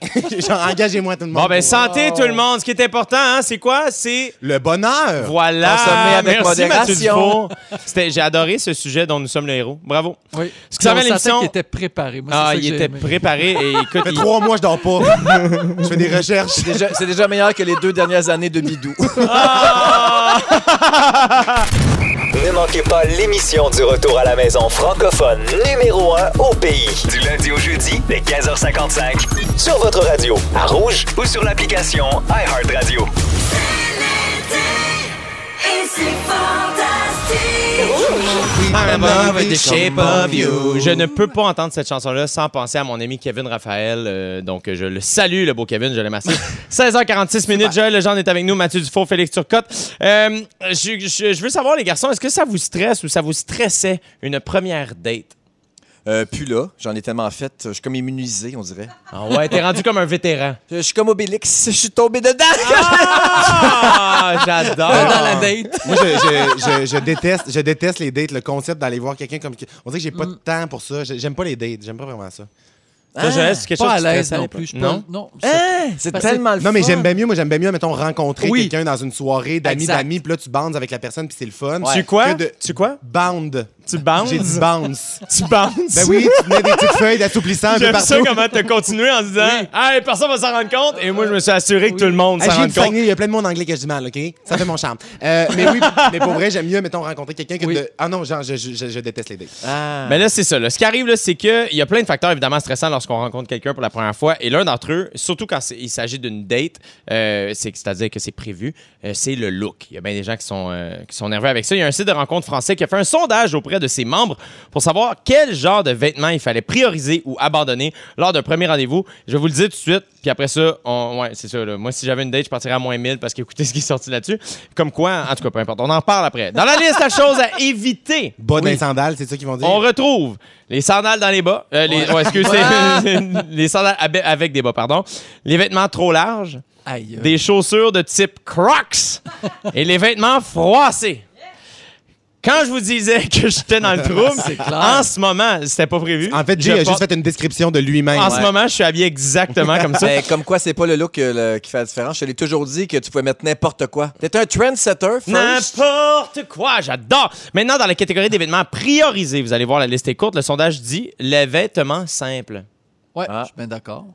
genre, engagez-moi tout le monde. Bon, ben, santé, tout le monde. Ce qui est important, hein, c'est quoi? C'est Le bonheur. Voilà. Consommer avec Merci, modération. J'ai adoré ce sujet dont nous sommes le héros. Bravo. Oui. Ce qui s'en l'émission- qu'il était préparé. Moi, c'est Ah, ça il était aimé. préparé et écoute, Ça fait il- trois mois, je dors pas. je fais des recherches. C'est déjà, meilleur que les deux dernières années de Bidou. Ne manquez pas l'émission du retour à la maison francophone numéro 1 au pays. Du lundi au jeudi, dès 15h55, sur votre radio, à Rouge ou sur l'application iHeartRadio. C'est. I'm in love with the shape of you. Je ne peux pas entendre cette chanson-là sans penser à mon ami Kevin Raphaël. euh, donc, je le salue, le beau Kevin, je l'aime assez. 16h46 minutes, Joël Legendre est avec nous, Mathieu Dufault, Félix Turcotte. Euh, je, je- je veux savoir, les garçons, est-ce que ça vous stresse ou ça vous stressait une première date? Euh, puis là, j'en ai tellement fait, je suis comme immunisé, on dirait. Ah ouais, t'es rendu comme un vétéran. Je suis comme Obélix, je suis tombé dedans. Ah, j'adore. Dans la date. Moi, je, je, je, je déteste, je déteste les dates, le concept d'aller voir quelqu'un comme. On dirait que j'ai pas de temps pour ça. J'ai- J'aime pas les dates. J'aime pas vraiment ça. Joël, c'est quelque chose Pas à qui te l'aise à non plus. Non? Non. C'est Parce que- tellement le Non, mais fun. j'aime bien mieux. Moi, j'aime bien mieux, mettons, rencontrer Oui. quelqu'un dans une soirée d'amis d'amis, puis là, tu bandes avec la personne, puis c'est le fun. Tu quoi? De- Tu quoi? Bound. Tu bounces? J'ai dit bounce. Tu bounces? Ben oui, tu mets des petites feuilles d'assouplissant un peu partout. ça comment t'as continué en disant Hey, personne va s'en rendre compte. Et moi, je me suis assuré que tout le monde s'en rende compte. Il y a plein de monde anglais que je dis mal, OK? Ça fait mon charme. Euh, mais oui, mais pour vrai, j'aime mieux, mettons, rencontrer quelqu'un que Oui. de... Ah non, genre, je, je, je- je déteste les dates. Ah. Mais là, c'est ça. là. Ce qui arrive, là, c'est qu'il y a plein de facteurs évidemment stressants lorsqu'on rencontre quelqu'un pour la première fois. Et l'un d'entre eux, surtout quand il s'agit d'une date, euh, c'est- c'est-à-dire que c'est prévu, euh, c'est le look. Il y a bien des gens qui sont, euh, qui sont nerveux avec ça. Il y a un site de rencontre français qui a fait un sondage auprès de ses membres pour savoir quel genre de vêtements il fallait prioriser ou abandonner lors d'un premier rendez-vous. Je vais vous le dire tout de suite. Puis après ça, on- ouais, c'est ça. là. Moi, si j'avais une date, je partirais à moins 1000 parce qu'écoutez ce qui est sorti là-dessus. Comme quoi, en tout cas, peu importe. On en parle après. Dans la liste à choses à éviter. Bas Oui. sandales, c'est ça qu'ils vont dire? On retrouve les sandales dans les bas. Euh, les, ouais, excusez, les sandales avec des bas, pardon. Les vêtements trop larges. Aïe. Des chaussures de type Crocs. et les vêtements froissés. Quand je vous disais que j'étais dans le trouble, en ce moment, c'était pas prévu. En fait, Je Jay a porte- juste fait une description de lui-même. En ce moment, je suis habillé exactement comme ça. Ben, comme quoi, c'est pas le look euh, le- qui fait la différence. Je te l'ai toujours dit que tu pouvais mettre n'importe quoi. T'es un trendsetter, first? N'importe quoi, j'adore. Maintenant, dans la catégorie d'événements priorisés, vous allez voir, la liste est courte. Le sondage dit les vêtements simples. Ouais, Ah. je suis bien d'accord.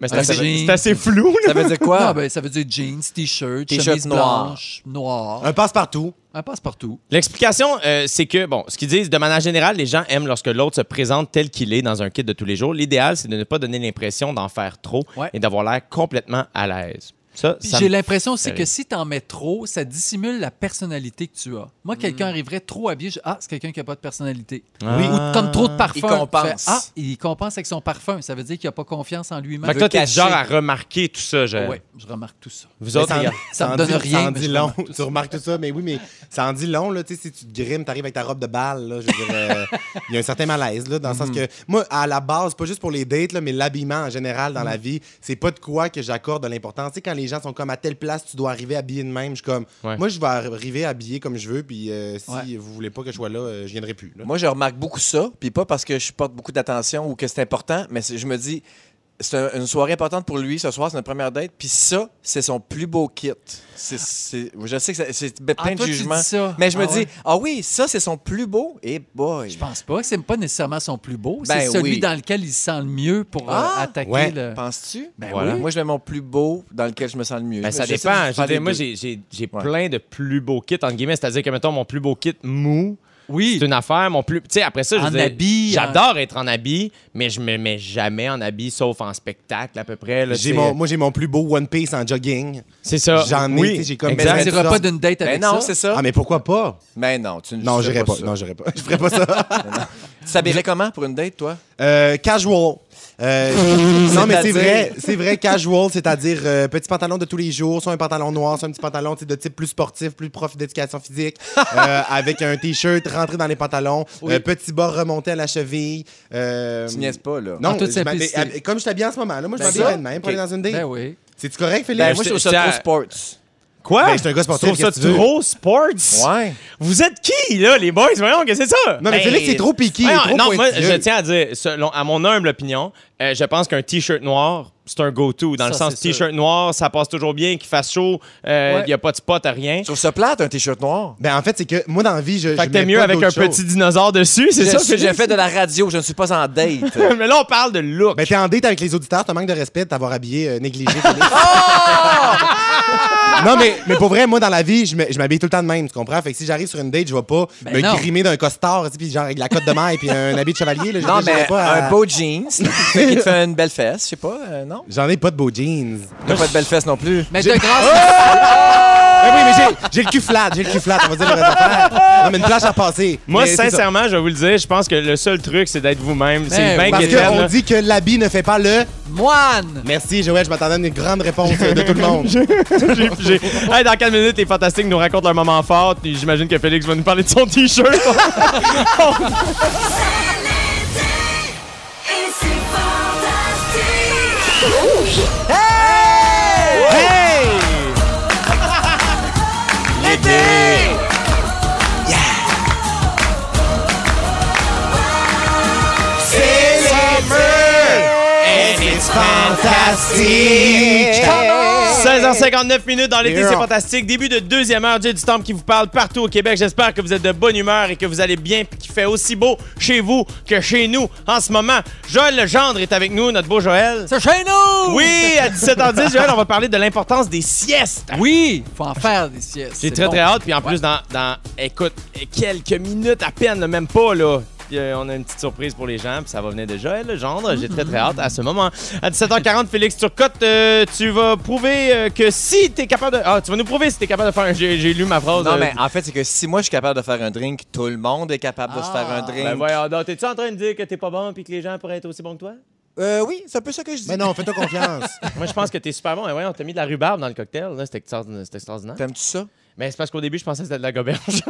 Mais c'est Un assez, jean. c'est assez flou. là. Ça veut dire quoi? Non, ben, ça veut dire jeans, t-shirt, T-shirt chemise noir. blanche, noir. Un passe-partout. Un passe-partout. L'explication, euh, c'est que, bon, ce qu'ils disent, de manière générale, les gens aiment lorsque l'autre se présente tel qu'il est dans un kit de tous les jours. L'idéal, c'est de ne pas donner l'impression d'en faire trop Ouais. et d'avoir l'air complètement à l'aise. Ça, Puis ça j'ai l'impression aussi que si t'en mets trop, ça dissimule la personnalité que tu as. Moi, Mm. quelqu'un arriverait trop habillé, je... ah, c'est quelqu'un qui n'a pas de personnalité. Ah. Ou comme trop de parfum. Il compense. Tu fais, ah, il compense avec son parfum. Ça veut dire qu'il n'a pas confiance en lui-même. Fait que toi, t'es genre à remarquer tout ça, je... Oui, je remarque tout ça. Vous autres? Ça me en donne dit- rien, Ça en dit long. Tu remarques tout ça, mais oui, mais ça en dit long. Là, tu sais, si tu te grimes, t'arrives avec ta robe de balle. Là, je veux dire, euh, il y a un certain malaise, là, dans le sens que moi, à la base, pas juste pour les dates, là, mais l'habillement en général dans la vie, c'est pas de quoi que j'accorde de l'importance. Tu sais, quand les gens sont comme à telle place, tu dois arriver habillé de même. Je suis comme, Ouais. moi, je vais arriver habillé comme je veux, puis euh, si Ouais. vous voulez pas que je sois là, euh, je viendrai plus. là. Moi, je remarque beaucoup ça, puis pas parce que je porte beaucoup d'attention ou que c'est important, mais je me dis, c'est un- une soirée importante pour lui ce soir, c'est notre première date, puis ça, c'est son plus beau kit. C'est- c'est- je sais que c'est plein Ah, de toi, tu jugements, dis ça. mais je me Ah dis, ah oui, ça, c'est son plus beau, et boy. Je pense pas que c'est pas nécessairement son plus beau. Ben c'est celui oui. dans lequel il se sent le mieux pour euh, Ah, attaquer ouais. le. Penses-tu? Ben voilà. oui. Moi, je mets mon plus beau dans lequel je me sens le mieux. Ben, ça dépend. Je dire, moi, j'ai, j'ai, j'ai Ouais. plein de plus beaux kits, entre guillemets. C'est-à-dire que, mettons, mon plus beau kit mou, Oui. c'est une affaire. Mon plus... Tu sais, après ça, je En veux dire, habit, j'adore être en habit, mais je me mets jamais en habit, sauf en spectacle, à peu près. là, J'ai tu sais. mon- moi, j'ai mon plus beau One Piece en jogging. C'est ça. J'en ai, oui, tu sais, j'ai comme- Mais exact. tu n'iras pas d'une date Ben avec non, ça? c'est ça. Ah, mais pourquoi pas? Mais non, tu ne Non, ferais j'irai pas. ça. Non, j'irai pas. Je ferais pas ça. Tu t'habillerais comment pour une date, toi? Euh, casual. Euh, non, mais c'est vrai, c'est vrai, casual, c'est-à-dire euh, petit pantalon de tous les jours, soit un pantalon noir, soit un petit pantalon de type plus sportif, plus prof d'éducation physique, euh, avec un t-shirt rentré dans les pantalons, Oui. euh, petit bas remonté à la cheville. euh, Tu niaises pas, là. Non, En toute je m'habille- euh, comme je t'habille en ce moment, là, moi je Ben m'habillerais ça, de même pour ok. aller dans une date. Ben oui. C'est-tu correct, Philippe? Ben, moi, je trop tiens- sports. Quoi? Ben, je suis un gars sportif, Tu trouves ça trop sports? Ouais. Vous êtes qui, là, les boys? Voyons, qu'est-ce que c'est ça? Non, mais Ben, Félix, c'est trop piqué, Non, moi, je tiens à dire, selon, à mon humble opinion, euh, je pense qu'un T-shirt noir, c'est un go-to. Dans le sens, T-shirt noir, ça passe toujours bien, qu'il fasse chaud, il Ouais. n'y a pas de spot à rien. Trouve ça plate, un t-shirt noir. Ben, en fait, c'est que moi, dans la vie, je. Fait je que t'es mieux avec un petit dinosaure dessus, c'est Je ça, suis- J'ai fait de la radio, je ne suis pas en date. Mais là, on parle de look. Ben, t'es en date avec les auditeurs, t'as manque de respect de t'avoir habillé euh, négligé. Félix. non, mais, mais pour vrai, moi, dans la vie, je m'habille tout le temps de même, tu comprends? Fait que si j'arrive sur une date, je vais pas Ben me non. grimer d'un costard, puis genre avec la cote de maille puis un habit de chevalier. Là, non, mais pas à- un beau jeans qui te fait une belle fesse, je sais pas, euh, non? J'en ai pas de beaux jeans. T'as pas de belle fesse non plus. Mais de grâce. Ben oui, mais j'ai- j'ai le cul flat, j'ai le cul flat, on va dire vraies affaires. Non, mais une plage à passer. Moi, Mais sincèrement, je vais vous le dire, je pense que le seul truc, c'est d'être vous-même. C'est Ben, bien Parce qu'on là. dit que l'habit ne fait pas le. Moine! Merci, Joël, je m'attendais à une grande réponse de tout le monde. Hey, dans 4 minutes, les Fantastiques nous racontent leur moment fort. puis J'imagine que Félix va nous parler de son T-shirt. Hey! Hey! Yeah! Summer, and it's fantastic. 16h59 minutes dans l'été, Yeah. c'est fantastique. Début de deuxième heure, Dieu du Temple qui vous parle partout au Québec. J'espère que vous êtes de bonne humeur et que vous allez bien puis qu'il fait aussi beau chez vous que chez nous en ce moment. Joël Legendre est avec nous, notre beau Joël. C'est chez nous! Oui, à 17h10, Joël, on va parler de l'importance des siestes. Oui! Faut en faire des siestes. J'ai c'est très bon. très hâte. Puis en Ouais. plus, dans, dans, écoute, quelques minutes à peine, même pas, là. Puis, euh, on a une petite surprise pour les gens, puis ça va venir de Joël Legendre. J'ai très très hâte à ce moment. À 17h40, Félix Turcotte, euh, tu vas prouver euh, que si t'es capable de. Ah, tu vas nous prouver si t'es capable de faire un. J'ai j'ai lu ma phrase. Non, euh, mais en fait, c'est que si moi je suis capable de faire un drink, tout le monde est capable de se faire un Ah. drink. Ben voyons donc, t'es-tu en train de dire que t'es pas bon puis que les gens pourraient être aussi bons que toi? Euh, oui, c'est un peu ça que je dis. Mais non, fais-toi confiance. Moi, je pense que t'es super bon. Et voyons, t'as mis de la rhubarbe dans le cocktail. là, C'était extraordinaire. c'était extraordinaire. T'aimes-tu ça? Mais c'est parce qu'au début, je pensais que c'était de la goberge.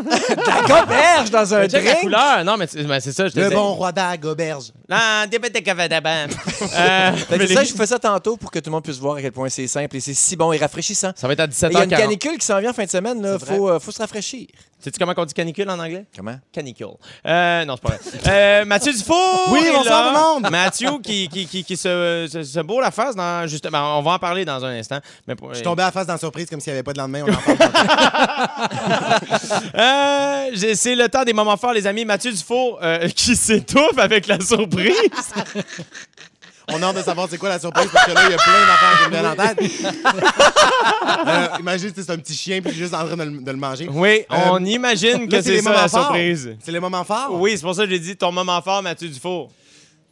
La goberge dans un Check la drink? couleur. Non, mais c'est mais c'est ça, je te Le bon roi d'Agoberge. Ah, débétécavadabam. Euh, Fait mais que les- ça, je fais ça tantôt pour que tout le monde puisse voir à quel point c'est simple et c'est si bon et rafraîchissant. Ça va être à Il y a une 17h40. canicule qui s'en vient en fin de semaine. Il C'est faut, euh, faut se rafraîchir. Sais-tu comment on dit canicule en anglais? Comment? Canicule. Euh, non, c'est pas vrai. Euh, Mathieu Dufour! Oui, bonsoir tout le monde. Mathieu qui, qui, qui, qui se, se, se bourre la face dans. Justement, on va en parler dans un instant. Mais pour- Je suis tombé à la face dans la surprise comme s'il n'y avait pas de lendemain. On en parle. Euh, c'est le temps des moments forts, les amis. Mathieu Dufour euh, qui s'étouffe avec la surprise. On a hâte de savoir c'est quoi la surprise parce que là, il y a plein d'affaires qui me viennent en tête. Euh, imagine que c'est un petit chien puis juste en train de le, de le manger. Oui, Euh, on imagine que c'est ça la forts. surprise. C'est les moments forts? Oui, c'est pour ça que j'ai dit ton moment fort, Mathieu Dufour.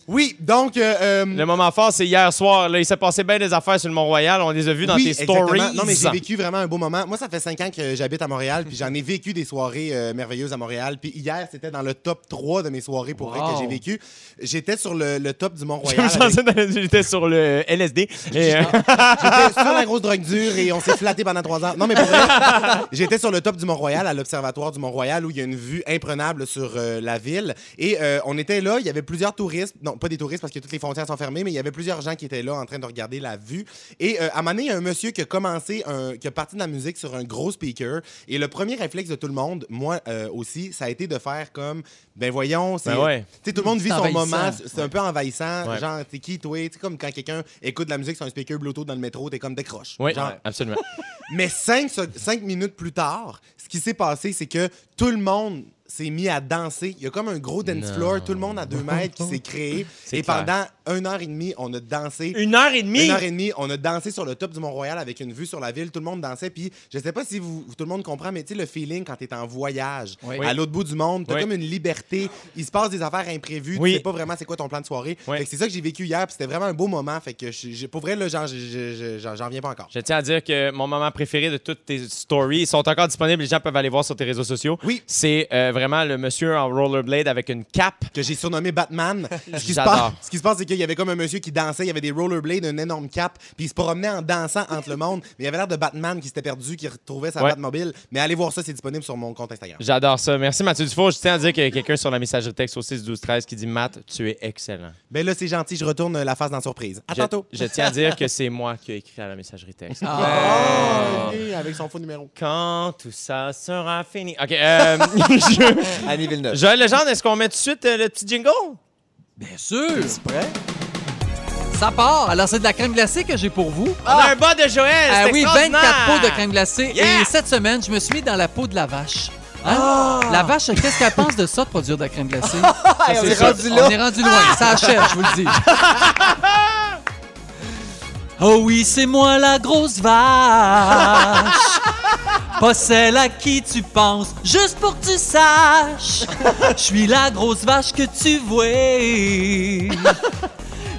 Oui, donc. euh, euh, Le moment fort, c'est hier soir. Là, il s'est passé bien des affaires sur le Mont-Royal. On les a vues dans oui, tes exactement. stories. Non, mais j'ai vécu vraiment un beau moment. Moi, ça fait cinq ans que j'habite à Montréal, puis j'en ai vécu des soirées euh, merveilleuses à Montréal. Puis hier, c'était dans le top 3 de mes soirées pour vrai que j'ai vécu. J'étais sur le, le top du Mont-Royal. avec- J'étais sur le LSD. Euh, J'étais sur la grosse drogue dure et on s'est flatté pendant trois ans. Non, mais pour vrai, j'étais sur le top du Mont-Royal, à l'Observatoire du Mont-Royal, où il y a une vue imprenable sur la ville. Et on était là, il y avait plusieurs touristes. Non, pas des touristes parce que toutes les frontières sont fermées, mais il y avait plusieurs gens qui étaient là en train de regarder la vue. Et euh, à un moment donné, il y a un monsieur qui a commencé, un, qui a parti de la musique sur un gros speaker. Et le premier réflexe de tout le monde, moi euh, aussi, ça a été de faire comme, ben voyons, c'est. Ben ouais. Tu sais, tout le monde vit son envahissant. moment, c'est un peu envahissant. Ouais. Genre, t'es qui, toi? Tu sais, comme quand quelqu'un écoute de la musique sur un speaker Bluetooth dans le métro, t'es comme décroche. Oui, Genre, absolument. mais cinq, cinq minutes plus tard, ce qui s'est passé, c'est que tout le monde s'est mis à danser. Il y a comme un gros dance Non. floor, tout le monde à deux mètres qui s'est créé. Et clair. pendant une heure et demie, on a dansé. Une heure et demie? Une heure et demie, on a dansé sur le top du Mont-Royal avec une vue sur la ville. Tout le monde dansait. Puis, je sais pas si vous, tout le monde comprend, mais tu sais, le feeling quand tu es en voyage Oui. à l'autre bout du monde, tu as Oui. comme une liberté. Il se passe des affaires imprévues. Oui. Tu sais pas vraiment c'est quoi ton plan de soirée. C'est ça que j'ai vécu hier. Puis, c'était vraiment un beau moment. Fait que, je- pour vrai, là, j'en viens pas encore. Je tiens à dire que mon moment préféré de toutes tes stories ils sont encore disponibles. Les gens peuvent aller voir sur tes réseaux sociaux. Oui. C'est euh, vraiment le monsieur en rollerblade avec une cape. que j'ai surnommé Batman. Ce qui, se passe, ce qui se passe, c'est qu'il y avait comme un monsieur qui dansait, il y avait des rollerblades, une énorme cape, puis il se promenait en dansant entre le monde. Mais il avait l'air de Batman qui s'était perdu, qui retrouvait sa Ouais. Batmobile. Mais allez voir ça, c'est disponible sur mon compte Instagram. J'adore ça. Merci Mathieu Dufour. Je tiens à dire qu'il y a quelqu'un sur la messagerie texte au 6 12 13 qui dit Matt, tu es excellent. Ben là, c'est gentil, je retourne la face dans surprise. À Je- tantôt. Je, tiens à dire que c'est moi qui ai écrit à la messagerie texte. Oh, avec son faux numéro. Quand tout ça sera fini. OK. euh, je- Annie Villeneuve. Joël Legendre, est-ce qu'on met tout de suite euh, le petit jingle? Bien sûr. C'est prêt? Ça part. Alors, c'est de la crème glacée que j'ai pour vous. On a un bas de Joël. Ah c'est oui, extraordinaire. 24 pots de crème glacée. Yeah! Et cette semaine, je me suis mis dans la peau de la vache. Hein? Ah! La vache, qu'est-ce qu'elle pense de ça, de produire de la crème glacée? Hey, on C'est est rendu là. On est rendu loin. Ça achève, je vous le dis. Oh oui, c'est moi la grosse vache. Pas celle à qui tu penses, juste pour que tu saches. Je suis la grosse vache que tu vois.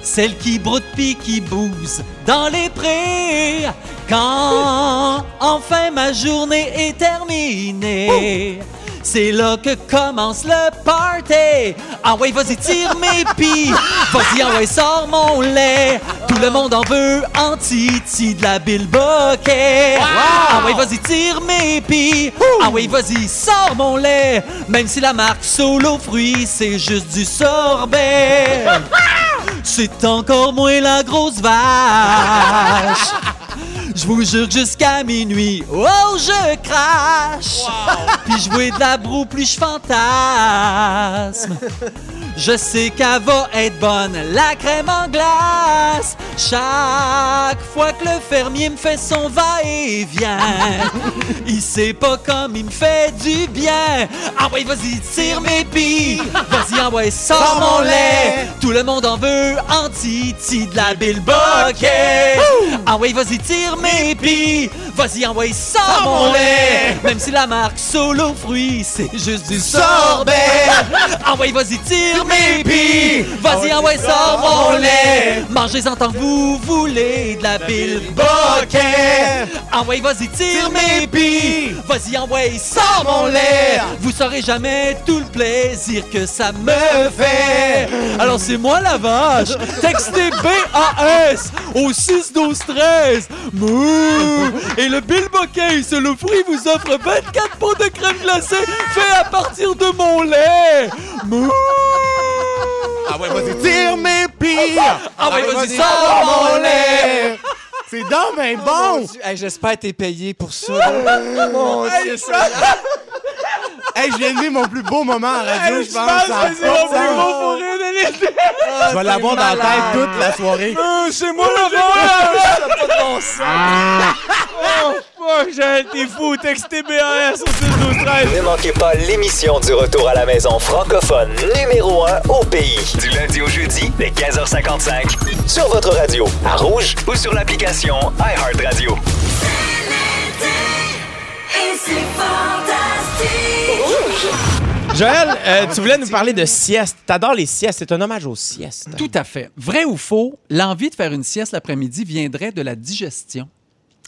Celle qui broute pis qui bouse dans les prés. Quand enfin ma journée est terminée. C'est là que commence le party. Ah ouais, vas-y, tire mes pis. Vas-y, ah ouais, sors mon lait. Tout le monde en veut en titi de la bilboquet. Ah ouais, vas-y, tire mes pis. Ah ouais, vas-y, sors mon lait. Même si la marque Solo Fruits, c'est juste du sorbet. C'est encore moins la grosse vache. Je vous jure que jusqu'à minuit, oh je crache. Puis jouer de la broue plus je fantasme. Je sais qu'elle va être bonne, la crème en glace. Chaque fois que le fermier me fait son va-et-vient, il sait pas comme il me fait du bien. Ah ouais, vas-y, tire mes billes. Vas-y, ah ouais, sors mon lait. Le monde en veut en titi de la bilboquet. Ah ouais, vas-y, tire mes billes. Vas-y, ah ouais, sors mon lait. Même si la marque Solo Fruits, c'est juste du sorbet. Ah ouais, vas-y, tire mes billes. Vas-y, envoie ça, mon lait. Mangez-en tant que vous voulez de la bille boquet. Envoie, vas-y, tire mes billes. Vas-y, envoie ça, mon lait. Vous saurez jamais tout le plaisir que ça me fait. Alors, c'est moi la vache. Textez B-A-S au 6 12 13 Mouh! Et le Bill Bokeh, c'est le fruit, vous offre 24 pots de crème glacée fait à partir de mon lait. Mouh! Ah ouais, vas-y, tire mes billes. Ah ouais, vas-y, sors mon lait. C'est donc ben bon. Hey, J'espère que t'es payé pour ça. là. Mon Dieu, ça- Hey, je viens de vivre mon plus beau moment en radio, je pense. pense Ça a que c'est pas mon de plus sens. beau fourré de l'été. Je vais l'avoir dans la tête toute la soirée. C'est moi la vache! Oh fuck, Joël, t'es fou. Textez BAS au 6 12 13 Ne manquez pas l'émission du retour à la maison francophone numéro 1 au pays. Du lundi au jeudi, dès 15h55, sur votre radio, à Rouge ou sur l'application iHeartRadio. Et c'est fantastique. Joël, euh, tu voulais nous parler de sieste. T'adores les siestes. C'est un hommage aux siestes. Tout à fait. Vrai ou faux, l'envie de faire une sieste l'après-midi viendrait de la digestion.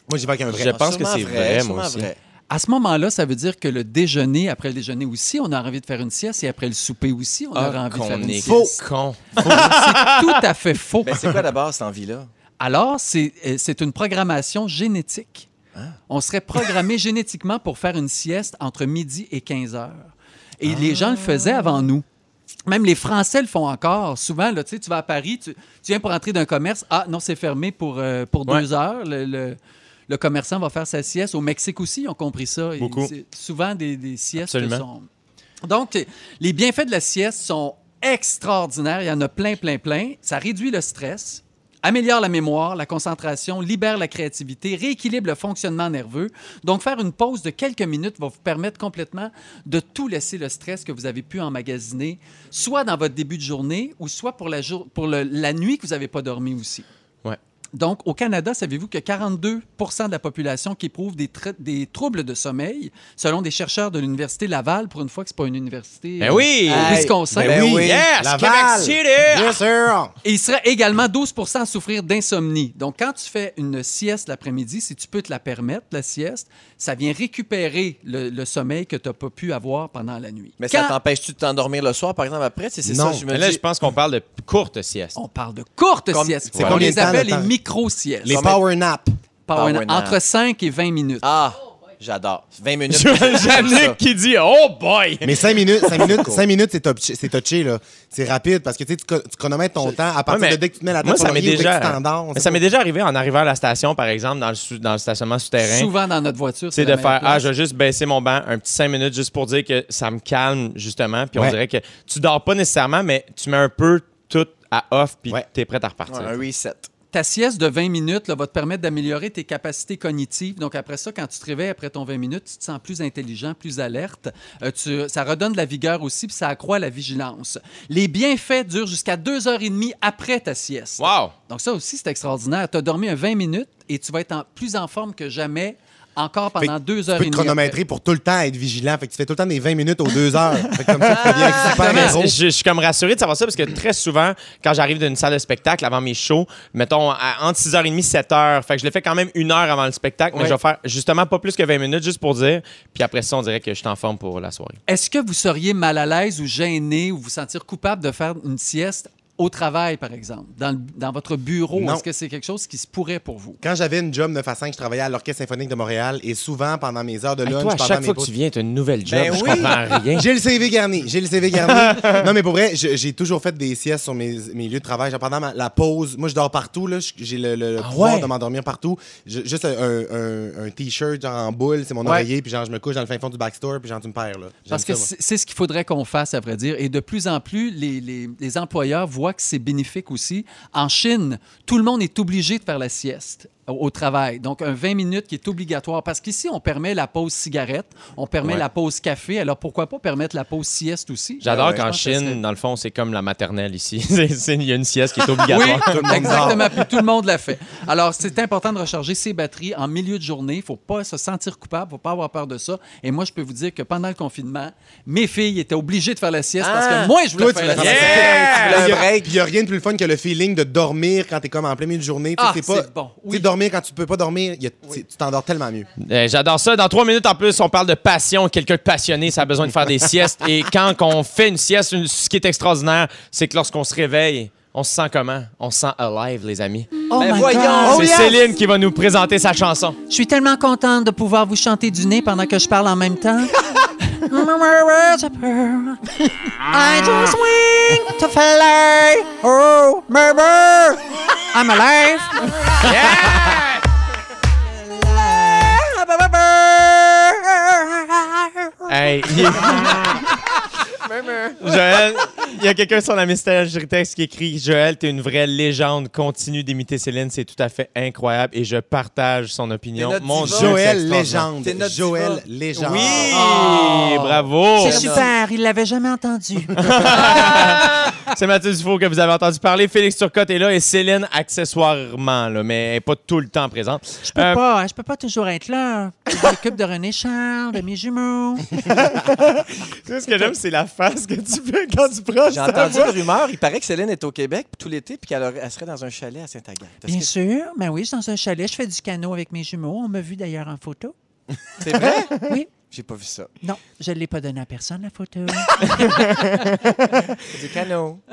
Moi, j'y vais avec un vrai. Je pense que c'est vrai, moi aussi. vrai. À ce moment-là, ça veut dire que le déjeuner, après le déjeuner aussi, on a envie de faire une sieste et après le souper aussi, on aura Ah, envie de faire une est sieste. con. C'est tout à fait faux. Ben, c'est quoi d'abord cette envie-là? Alors, c'est euh, c'est une programmation génétique. On serait programmé génétiquement pour faire une sieste entre midi et 15 heures. Et les gens le faisaient avant nous. Même les Français le font encore. Souvent, là, tu sais, tu vas à Paris, tu, tu viens pour entrer d'un commerce. Ah, non, c'est fermé pour, euh, pour Ouais. deux heures. Le, le- le commerçant va faire sa sieste. Au Mexique aussi, ils ont compris ça. Et Beaucoup. c'est Souvent, des, des siestes Absolument. sont... Donc, les bienfaits de la sieste sont extraordinaires. Il y en a plein, plein, plein. Ça réduit le stress, améliore la mémoire, la concentration, libère la créativité, rééquilibre le fonctionnement nerveux. Donc, faire une pause de quelques minutes va vous permettre complètement de tout laisser le stress que vous avez pu emmagasiner, soit dans votre début de journée ou soit pour la, jour- pour le- la nuit que vous n'avez pas dormi aussi. Ouais. Donc, au Canada, savez-vous que 42% de la population qui éprouve des, troubles de sommeil, selon des chercheurs de l'Université Laval, pour une fois que ce n'est pas une université Ben euh, oui! Wisconsin. Ben oui. Yes! Laval. Québec City! Bien sûr. Et il serait également 12 à souffrir d'insomnie. Donc, quand tu fais une sieste l'après-midi, si tu peux te la permettre, la sieste, ça vient récupérer le, le sommeil que tu n'as pas pu avoir pendant la nuit. Mais Quand ça t'empêche-tu de t'endormir le soir, par exemple, après? C'est ça, je me Mais là, dis. je pense qu'on parle de courte sieste. on parle de courtes Comme- siestes. c'est on combien les appelle le les temps? micro-siestes. Les power nap. Power Power nap. nap. Entre 5 et 20 minutes. Ah, j'adore. 20 minutes. Jannick qui dit Oh boy! Mais 5 minutes, 5 minutes, 5 minutes, c'est touché, c'est touché, là. C'est rapide parce que tu sais, tu co- tu chronomètres ton temps à partir Ouais, mais de dès que tu te mets la tête Moi, sur ça m'est déjà, tu mais ça m'est déjà arrivé en arrivant à la station, par exemple, dans le, sou- dans le stationnement souterrain. Souvent dans notre voiture, C'est de faire Ah, je vais juste baisser mon banc un petit 5 minutes juste pour dire que ça me calme, justement. Puis on dirait que tu dors pas nécessairement, mais tu mets un peu tout à off, puis Ouais. t'es prêt à repartir. un reset. Ta sieste de 20 minutes là, va te permettre d'améliorer tes capacités cognitives. Donc, après ça, quand tu te réveilles après ton 20 minutes, tu te sens plus intelligent, plus alerte. Euh, tu- ça redonne de la vigueur aussi, puis ça accroît la vigilance. Les bienfaits durent jusqu'à 2h30 après ta sieste. Wow! Donc, ça aussi, c'est extraordinaire. Tu as dormi un 20 minutes et tu vas être en- plus en forme que jamais, encore Fait pendant que 2 Tu heures peux et te demie. chronométrer pour tout le temps être vigilant. Fait que tu fais tout le temps des 20 minutes aux 2 heures. Fait que comme ça, tu deviens super Exactement. héros. Je, je suis comme rassuré de savoir ça parce que très souvent, quand j'arrive d'une salle de spectacle avant mes shows, mettons à- entre 6h30 et 7h, fait que je le fais quand même une heure avant le spectacle, mais Ouais. je vais faire justement pas plus que 20 minutes juste pour dire. Puis après ça, on dirait que je suis en forme pour la soirée. Est-ce que vous seriez mal à l'aise ou gêné ou vous sentir coupable de faire une sieste au travail, par exemple, dans, le- dans votre bureau? Est-ce que c'est quelque chose qui se pourrait pour vous? Quand j'avais une job 9 à 5, je travaillais à l'Orchestre symphonique de Montréal et souvent, pendant mes heures de Hey, lunch, toi, à chaque mes fois que tu viens, tu as une nouvelle job. Ben je oui. comprends rien. J'ai le CV garni. J'ai le CV garni. non, mais pour vrai, j'ai toujours fait des siestes sur mes, mes lieux de travail. Genre, pendant ma- la pause, moi, je dors partout. J'ai le, le- le Ah pouvoir ouais? de m'endormir partout. Je- juste un, un- un T-shirt, en boule, c'est mon Ouais. oreiller. Puis genre, je me couche dans le fin fond du backstore. Puis genre, tu me perds. Là. Parce que ça, c'est ce qu'il faudrait qu'on fasse, à vrai dire. Et de plus en plus, les, les- les employeurs voient que c'est bénéfique aussi. En Chine, tout le monde est obligé de faire la sieste. au au travail. Donc, un 20 minutes qui est obligatoire. Parce qu'ici, on permet la pause cigarette, on permet Ouais. la pause café. Alors, pourquoi pas permettre la pause sieste aussi? J'adore Ouais, je qu'en Chine, serait- dans le fond, c'est comme la maternelle ici. Il y a une sieste qui est obligatoire. Oui, exactement. Puis tout le monde l'a fait. Alors, c'est important de recharger ses batteries en milieu de journée. Il ne faut pas se sentir coupable. Il ne faut pas avoir peur de ça. Et moi, je peux vous dire que pendant le confinement, mes filles étaient obligées de faire la sieste parce Ah! que moi, je voulais Toi, tu faire la voulais sieste. faire Puis il n'y a rien de plus fun que le feeling de dormir quand t'es comme en plein milieu de journée. Tu sais, Ah, c'est pas, bon, tu sais, oui. dormir quand tu peux pas dormir, il y a- tu tu t'endors tellement mieux. Euh, J'adore ça. Dans trois minutes en plus, on parle de passion. Quelqu'un de passionné, ça a besoin de faire des siestes. Et quand on fait une sieste, une- ce qui est extraordinaire, c'est que lorsqu'on se réveille, on se sent comment? On se sent alive, les amis. Oh Ben my voyons! God. c'est Céline qui va nous présenter sa chanson. Je suis tellement contente de pouvoir vous chanter du nez pendant que je parle en même temps. I just went to fly. Oh, I'm alive. Hey, il est- Joël, il y a quelqu'un sur la messagerie texte qui écrit Joël, t'es une vraie légende. Continue d'imiter Céline, c'est tout à fait incroyable et je partage son opinion. Mon diva. Dieu, c'est Joël. Légende. T'es notre Joël diva. Légende. Oui, Oh. bravo. C'est super, il l'avait jamais entendu. C'est Mathieu Dufault que vous avez entendu parler. Félix Turcotte est là et Céline accessoirement, là, mais elle n'est pas tout le temps présente. Je peux Euh, pas, hein, je peux pas toujours être là. Je m'occupe de René Charles, de mes jumeaux. tu sais, ce que j'aime, c'est la face que tu fais quand tu prends J'ai entendu voix. une rumeur. Il paraît que Céline est au Québec tout l'été puis qu'elle aurait- elle serait dans un chalet à Saint-Agathe. Bien que sûr, ben oui, je suis dans un chalet, je fais du canot avec mes jumeaux. On m'a vu d'ailleurs en photo. C'est vrai? Oui. J'ai pas vu ça. Non, je ne l'ai pas donné à personne, la photo. Du canot.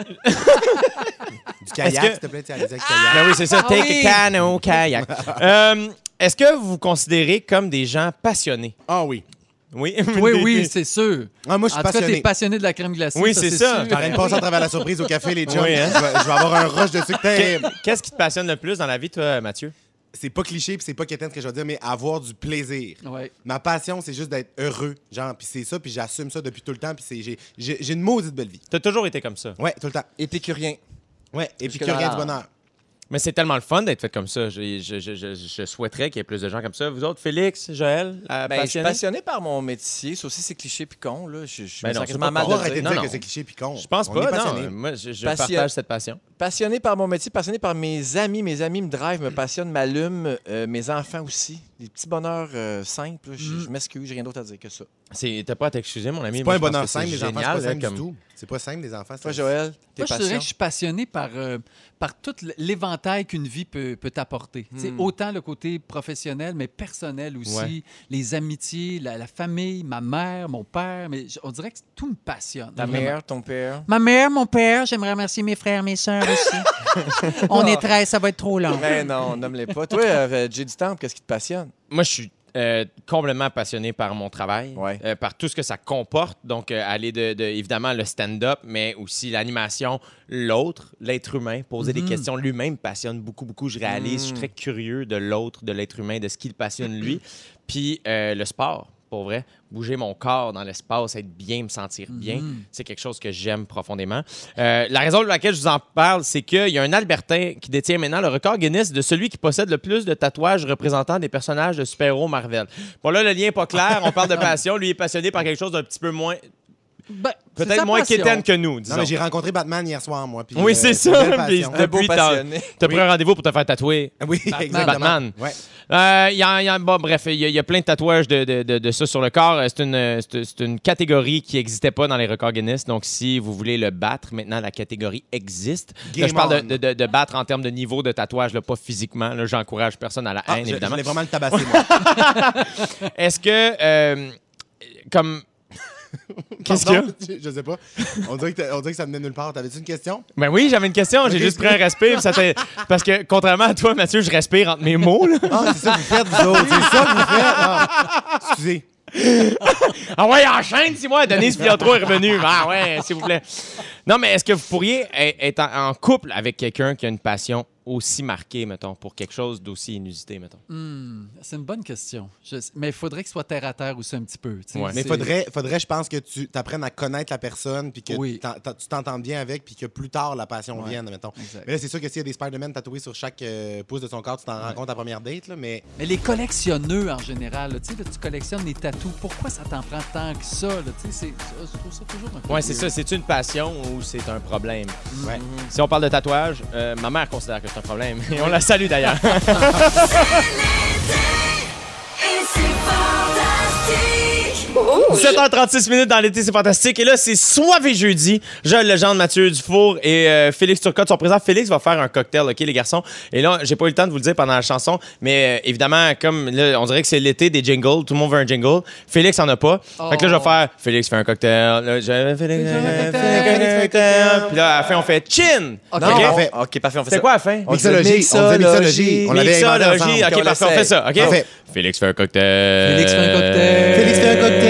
Du kayak, s'il te plaît, tu as dit avec kayak. Ben oui, c'est ça. Ah Take oui. a canoe, kayak. Euh, Est-ce que vous vous considérez comme des gens passionnés? Ah oui. Oui, oui, oui, c'est sûr. Ah, moi, je suis En tout cas, passionné. t'es passionné de la crème glacée. Oui, c'est ça. J'arrête de passer à travers la surprise au café, les chums. Oui, hein? je, vais, je vais avoir un rush de sucre terrible. Qu'est-ce qui te passionne le plus dans la vie, toi, Mathieu? C'est pas cliché puis c'est pas quétaine ce que je veux dire, mais avoir du plaisir. Ouais. Ma passion, c'est juste d'être heureux. Genre, puis c'est ça, puis j'assume ça depuis tout le temps, puis c'est- j'ai- une maudite belle vie. T'as toujours été comme ça. Ouais, tout le temps. Épicurien. Ouais, et puis Jusque que dans rien du bonheur. Mais c'est tellement le fun d'être fait comme ça. Je, je- je- je- je souhaiterais qu'il y ait plus de gens comme ça. Vous autres, Félix, Joël, euh, Ben, je suis passionné par mon métier. Ça aussi, c'est cliché puis con. Là. Je, je Ben me non, sens pas mal de dire. Non, que c'est cliché puis con. Je pense On pas, non. passionné. Moi, je, je Passion- partage cette passion. Passionné par mon métier, passionné par mes amis. Mes amis me drive, me passionnent, m'allument. Euh, mes enfants aussi. Des petits bonheurs euh, simples. Je, Mm. je m'excuse, j'ai rien d'autre à dire que ça. C'est- T'as pas à t'excuser, mon ami. C'est pas un bonheur simple, les enfants, c'est génial, pas simple comme- du tout. C'est pas simple, les enfants. Toi, Joël, tes Moi, je dirais que je suis passionné par, euh, par tout l'éventail qu'une vie peut, peut sais, Hmm. Autant le côté professionnel, mais personnel aussi. Ouais. Les amitiés, la, la famille, ma mère, mon père. Mais on dirait que tout me passionne. Ta vraiment. mère, ton père? Ma mère, mon père, j'aimerais remercier mes frères, mes sœurs aussi. on est 13, ça va être trop long. Ben non, nomme-les pas. Toi, euh, Jay du Temple, qu'est-ce qui te passionne? Moi, je suis euh, complètement passionné par mon travail, Ouais. euh, par tout ce que ça comporte. Donc, euh, aller de, de- évidemment, le stand-up, mais aussi l'animation, l'autre, l'être humain. Poser des questions, lui-même me passionne beaucoup, beaucoup. Je réalise, je suis très curieux de l'autre, de l'être humain, de ce qui le passionne lui. Puis euh, le sport, pour vrai. Bouger mon corps dans l'espace, être bien, me sentir bien, c'est quelque chose que j'aime profondément. Euh, la raison pour laquelle je vous en parle, c'est qu'il y a un Albertain qui détient maintenant le record Guinness de celui qui possède le plus de tatouages représentant des personnages de super-héros Marvel. Bon, là, le lien n'est pas clair. On parle de passion. Lui est passionné par quelque chose d'un petit peu moins. Ben, Peut-être moins quétaine que nous, disons. Non, mais j'ai rencontré Batman hier soir, moi. puis, Oui, euh, c'est une ça, puis Depuis, t'as- pris un rendez-vous pour te faire tatouer. Oui, exactement. Batman. Ouais. Euh, il y a- il y a- bon, bref, il y, a- il y a plein de tatouages de, de- de- de ça sur le corps. Euh, C'est une, euh, une catégorie qui n'existait pas dans les records Guinness. Donc, si vous voulez le battre, maintenant, la catégorie existe. Là, je parle de, de- de battre en termes de niveau de tatouage, là, pas physiquement. Là, J'encourage personne à la Ah, haine, je, je évidemment. vraiment le tabasser, moi. Est-ce que, euh, comme... Qu'est-ce qu'il y a? Je, sais pas. On dirait, que t'as- on dirait que ça venait nulle part. T'avais-tu une question? Ben oui, j'avais une question. J'ai juste pris un respire. ça Parce que, contrairement à toi, Mathieu, je respire entre mes mots. là. Ah, c'est ça que vous faites, vous autres. C'est ça que vous faites. Ah, excusez. Ah ouais, enchaîne, si moi, Denise Piotro est revenu. Ah ouais, s'il vous plaît. Non, mais est-ce que vous pourriez être en couple avec quelqu'un qui a une passion aussi marqué, mettons, pour quelque chose d'aussi inusité, mettons? Hmm, c'est une bonne question. Je Mais il faudrait que ce soit terre à terre aussi un petit peu. Ouais. Mais C'est- faudrait, faudrait, je pense, que tu apprennes à connaître la personne, puis que Oui. tu t'entends bien avec, puis que plus tard, la passion Ouais. vienne, mettons. Exact. Mais là, c'est sûr que s'il y a des Spider-Man tatoués sur chaque euh, pouce de son corps, tu t'en rends compte à première date, là, mais Mais les collectionneux en général, là, tu sais, là, tu collectionnes les tatous. Pourquoi ça t'en prend tant que ça? là? Tu sais, c'est- Je trouve ça toujours un peu. Ouais, c'est ça. C'est une passion ou c'est un problème? ouais. Si on parle de tatouage, euh, ma mère considère que c'est un problème. Et on la salue d'ailleurs. Et c'est fantastique. 7h36 minutes dans l'été, c'est fantastique. Et là, c'est Soivé jeudi. Joël Legendre, Mathieu Dufour et euh, Félix Turcotte sont présents. Félix va faire un cocktail, OK, les garçons? Et là, j'ai pas eu le temps de vous le dire pendant la chanson, mais euh, évidemment, comme là, on dirait que c'est l'été des jingles, tout le monde veut un jingle. Félix en a pas. Fait que là, je vais faire Félix fait un cocktail. Là, je- Félix, Félix fait un cocktail. Puis là, à la fin, on fait chin. OK. Non, OK? parfait. OK, parfait, on fait C'est ça. quoi à la fin? Mixologie. On disait mixologie. On l'avait. OK, parfait, on fait ça. OK? Parfait. Félix fait un cocktail. Félix fait un cocktail. Félix fait un cocktail.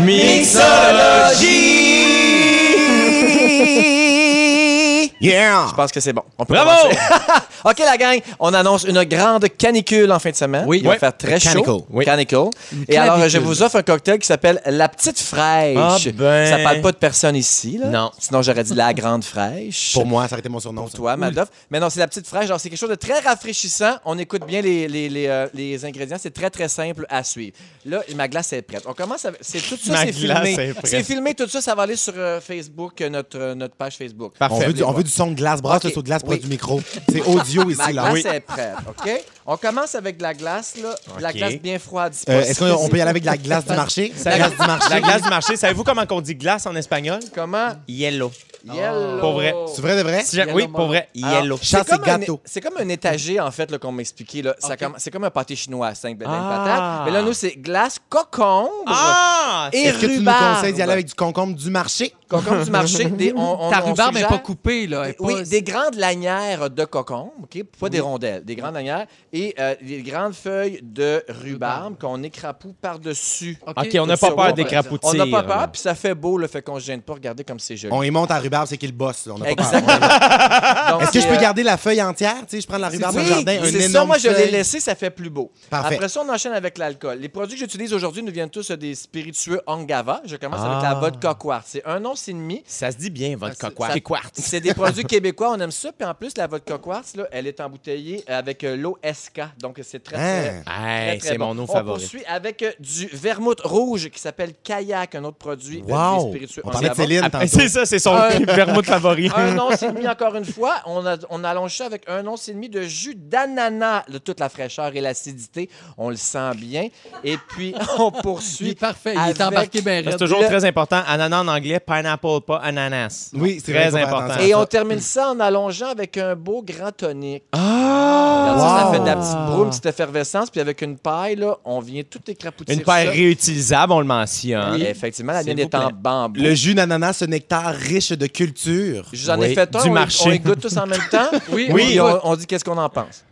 Mixologie. Yeah! Je pense que c'est bon. On peut Bravo! OK, la gang, on annonce une grande canicule en fin de semaine. Oui. Il va faire très Canicule. chaud. Oui. Canicule. Une Et alors, je vous offre un cocktail qui s'appelle La Petite Fraîche. Ah ben. Ça parle pas de personne ici, là. Non. Sinon, j'aurais dit La Grande Fraîche. Pour moi, ça aurait été mon surnom. Pour ça. toi, Madoff. Mais non, c'est la petite fraîche. Alors, c'est quelque chose de très rafraîchissant. On écoute bien les, les, les, euh, les ingrédients. C'est très, très simple à suivre. Là, ma glace est prête. On commence. C'est tout ça, c'est filmé. C'est filmé, tout ça. Ça va aller sur euh, Facebook, euh, notre, euh, notre page Facebook. On Parfait. veut, du, on veut du son de glace. Brasse le Ok. son de glace près Oui. du micro. C'est audio ici, là. glace est prête, OK? On commence avec de la glace, là. De La OK. glace bien froide. si Euh, possible. Est-ce qu'on on peut y aller avec de la glace du marché? La glace du marché. La glace du marché, savez-vous comment on dit glace en espagnol? Comment? Yellow. Yellow. Pour vrai. C'est vrai de vrai? Si j'ai- oui, pour vrai, Alors, yellow. Chat, C'est comme, c'est un, gâteau. c'est comme un étagé, en fait, là, qu'on m'a expliqué. Là. Ça OK. comme- c'est comme un pâté chinois, 5 belles Ah. patates. Mais là, nous, c'est glace cocombre Ah! et Est-ce que tu nous rhubarbe. conseilles d'y aller avec du concombre du marché? Concombre du marché. Des, on, on- Ta on rhubarbe n'est suggère- pas coupée, là. elle est Oui, des grandes lanières de cocombe, OK? pas des rondelles, des grandes lanières, et euh, des grandes feuilles de rhubarbe qu'on écrapoue par-dessus. OK. On n'a pas peur d'écrapoutir. On n'a pas peur, puis ça fait beau, le fait qu'on ne se gêne pas. Regardez comme c'est joli. On y monte à rhubarbe, c'est qui le boss. là. On pas Est-ce que je peux euh, garder la feuille entière? Tu sais, je prends de la rhubarbe dans le jardin, un c'est énorme ça, moi je l'ai laissé, ça fait plus beau. Parfait. Après ça, on enchaîne avec l'alcool. Les produits que j'utilise aujourd'hui nous viennent tous des spiritueux Angava. Je commence avec Ah. la vodka quartz. C'est un once et demi. Ça se dit bien, ça- quartz. C'est des produits québécois, on aime ça. Puis en plus, la vodka quartz, là, elle est embouteillée avec euh, l'eau SK. Donc c'est très, très, Hein? très, Hey, très c'est bon. mon eau On favorite. poursuit avec euh, du vermouth rouge qui s'appelle Kayak, un autre produit euh, Wow! spiritueux On parlait de. Céline Ah. C'est ça, c'est son Un- vermouth favori. Un once et demi, encore une fois. On, a, on allonge ça avec un once et demi de jus d'ananas. De toute la fraîcheur et l'acidité. On le sent bien. Et puis, on Il poursuit. est parfait. Il avec- est embarqué bien C'est toujours Le- très important. Ananas en anglais, pineapple, pas ananas. Oui, c'est Très important. Et on termine ça en allongeant avec un beau grand tonic. Ah! Regarde ça, ça Wow! fait de la petite brume, petite effervescence. Puis avec une paille, là, on vient tout écrapoutir Une paire ça. réutilisable, on le mentionne. Oui, effectivement, la S'il mienne vous est en plaît. bambou. Le jus d'ananas, ce nectar riche de culture. J'en Oui, ai fait un, du on, y- marché. on y goûte tous en même temps. Oui, oui. on on, goûte. on dit qu'est-ce qu'on en pense.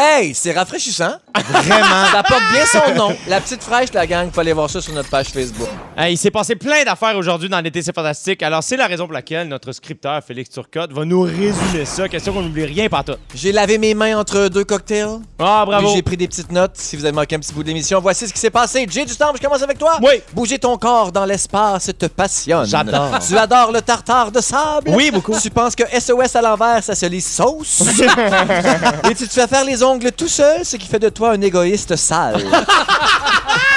Hey, c'est rafraîchissant. Vraiment. Ça porte bien son nom. La petite fraîche, la gang, faut aller voir ça sur notre page Facebook. Hey, il s'est passé plein d'affaires aujourd'hui dans l'été, c'est fantastique. Alors, c'est la raison pour laquelle notre scripteur Félix Turcotte va nous résumer ça. Question qu'on n'oublie rien tout. J'ai lavé mes mains entre deux cocktails. Ah, bravo. Puis J'ai pris des petites notes. Si vous avez manqué un petit bout de l'émission, voici ce qui s'est passé. Jay du Temple, je commence avec toi. Oui. Bouger ton corps dans l'espace te passionne. J'adore. Tu adores le tartare de sable. Oui, beaucoup. Tu penses que SOS à l'envers, ça se lit sauce. Et tu te fais faire les tout seul, ce qui fait de toi un égoïste sale.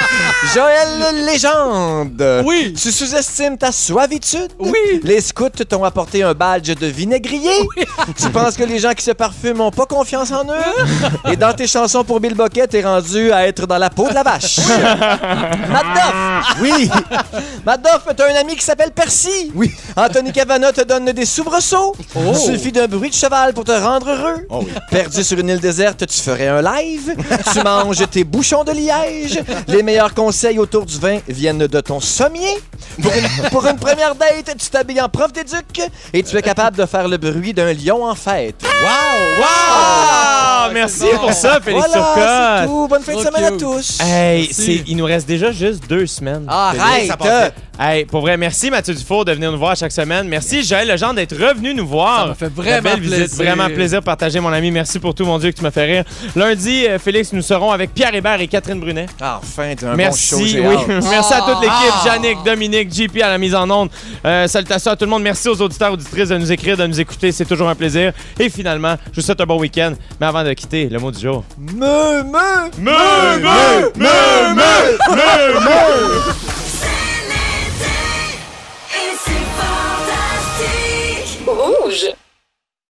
Joël Légende. Oui. Tu sous-estimes ta suavitude? Oui. Les scouts t'ont apporté un badge de vinaigrier. Tu penses que les gens qui se parfument n'ont pas confiance en eux? Et dans tes chansons pour Bill Bucket, t'es rendu à être dans la peau de la vache. Matt Doff. Oui. Matt Doff, t'as un ami qui s'appelle Percy. Oui. Anthony Cavana te donne des soubresauts. Il suffit d'un bruit de cheval pour te rendre heureux. Oh oui. Perdu sur une île déserte, tu ferais un live. tu manges tes bouchons de liège. Les meilleurs conseils autour du vin viennent de ton sommier. Pour une, pour une première date, tu t'habilles en prof d'éduc et tu es capable de faire le bruit d'un lion en fête. Wow! Ah, Merci, bon. pour ça, Félix Voilà, c'est Turcotte. tout. Bonne fin de semaine à tous. Hey, c'est- il nous reste déjà juste deux semaines. Ah, Arrête! Hey, pour vrai, merci Mathieu Dufour de venir nous voir chaque semaine. Merci Joël Legendre d'être revenu nous voir. Ça me fait vraiment belle visite. plaisir. Vraiment plaisir de partager, mon ami. Merci pour tout, mon Dieu, que tu m'as fait rire. Lundi, euh, Félix, nous serons avec Pierre Hébert et Catherine Brunet. Ah, Enfin, t'as un Merci, bon show, oui. Merci à toute l'équipe, Ah. Yannick, Dominique, JP à la mise en onde. Euh, salutations à tout le monde. Merci aux auditeurs, auditrices de nous écrire, de nous écouter. C'est toujours un plaisir. Et finalement, je vous souhaite un bon week-end. Mais avant de quitter, le mot du jour. Me, me, Me, me, me, me, me, me. C'est l'été et c'est fantastique. Rouge.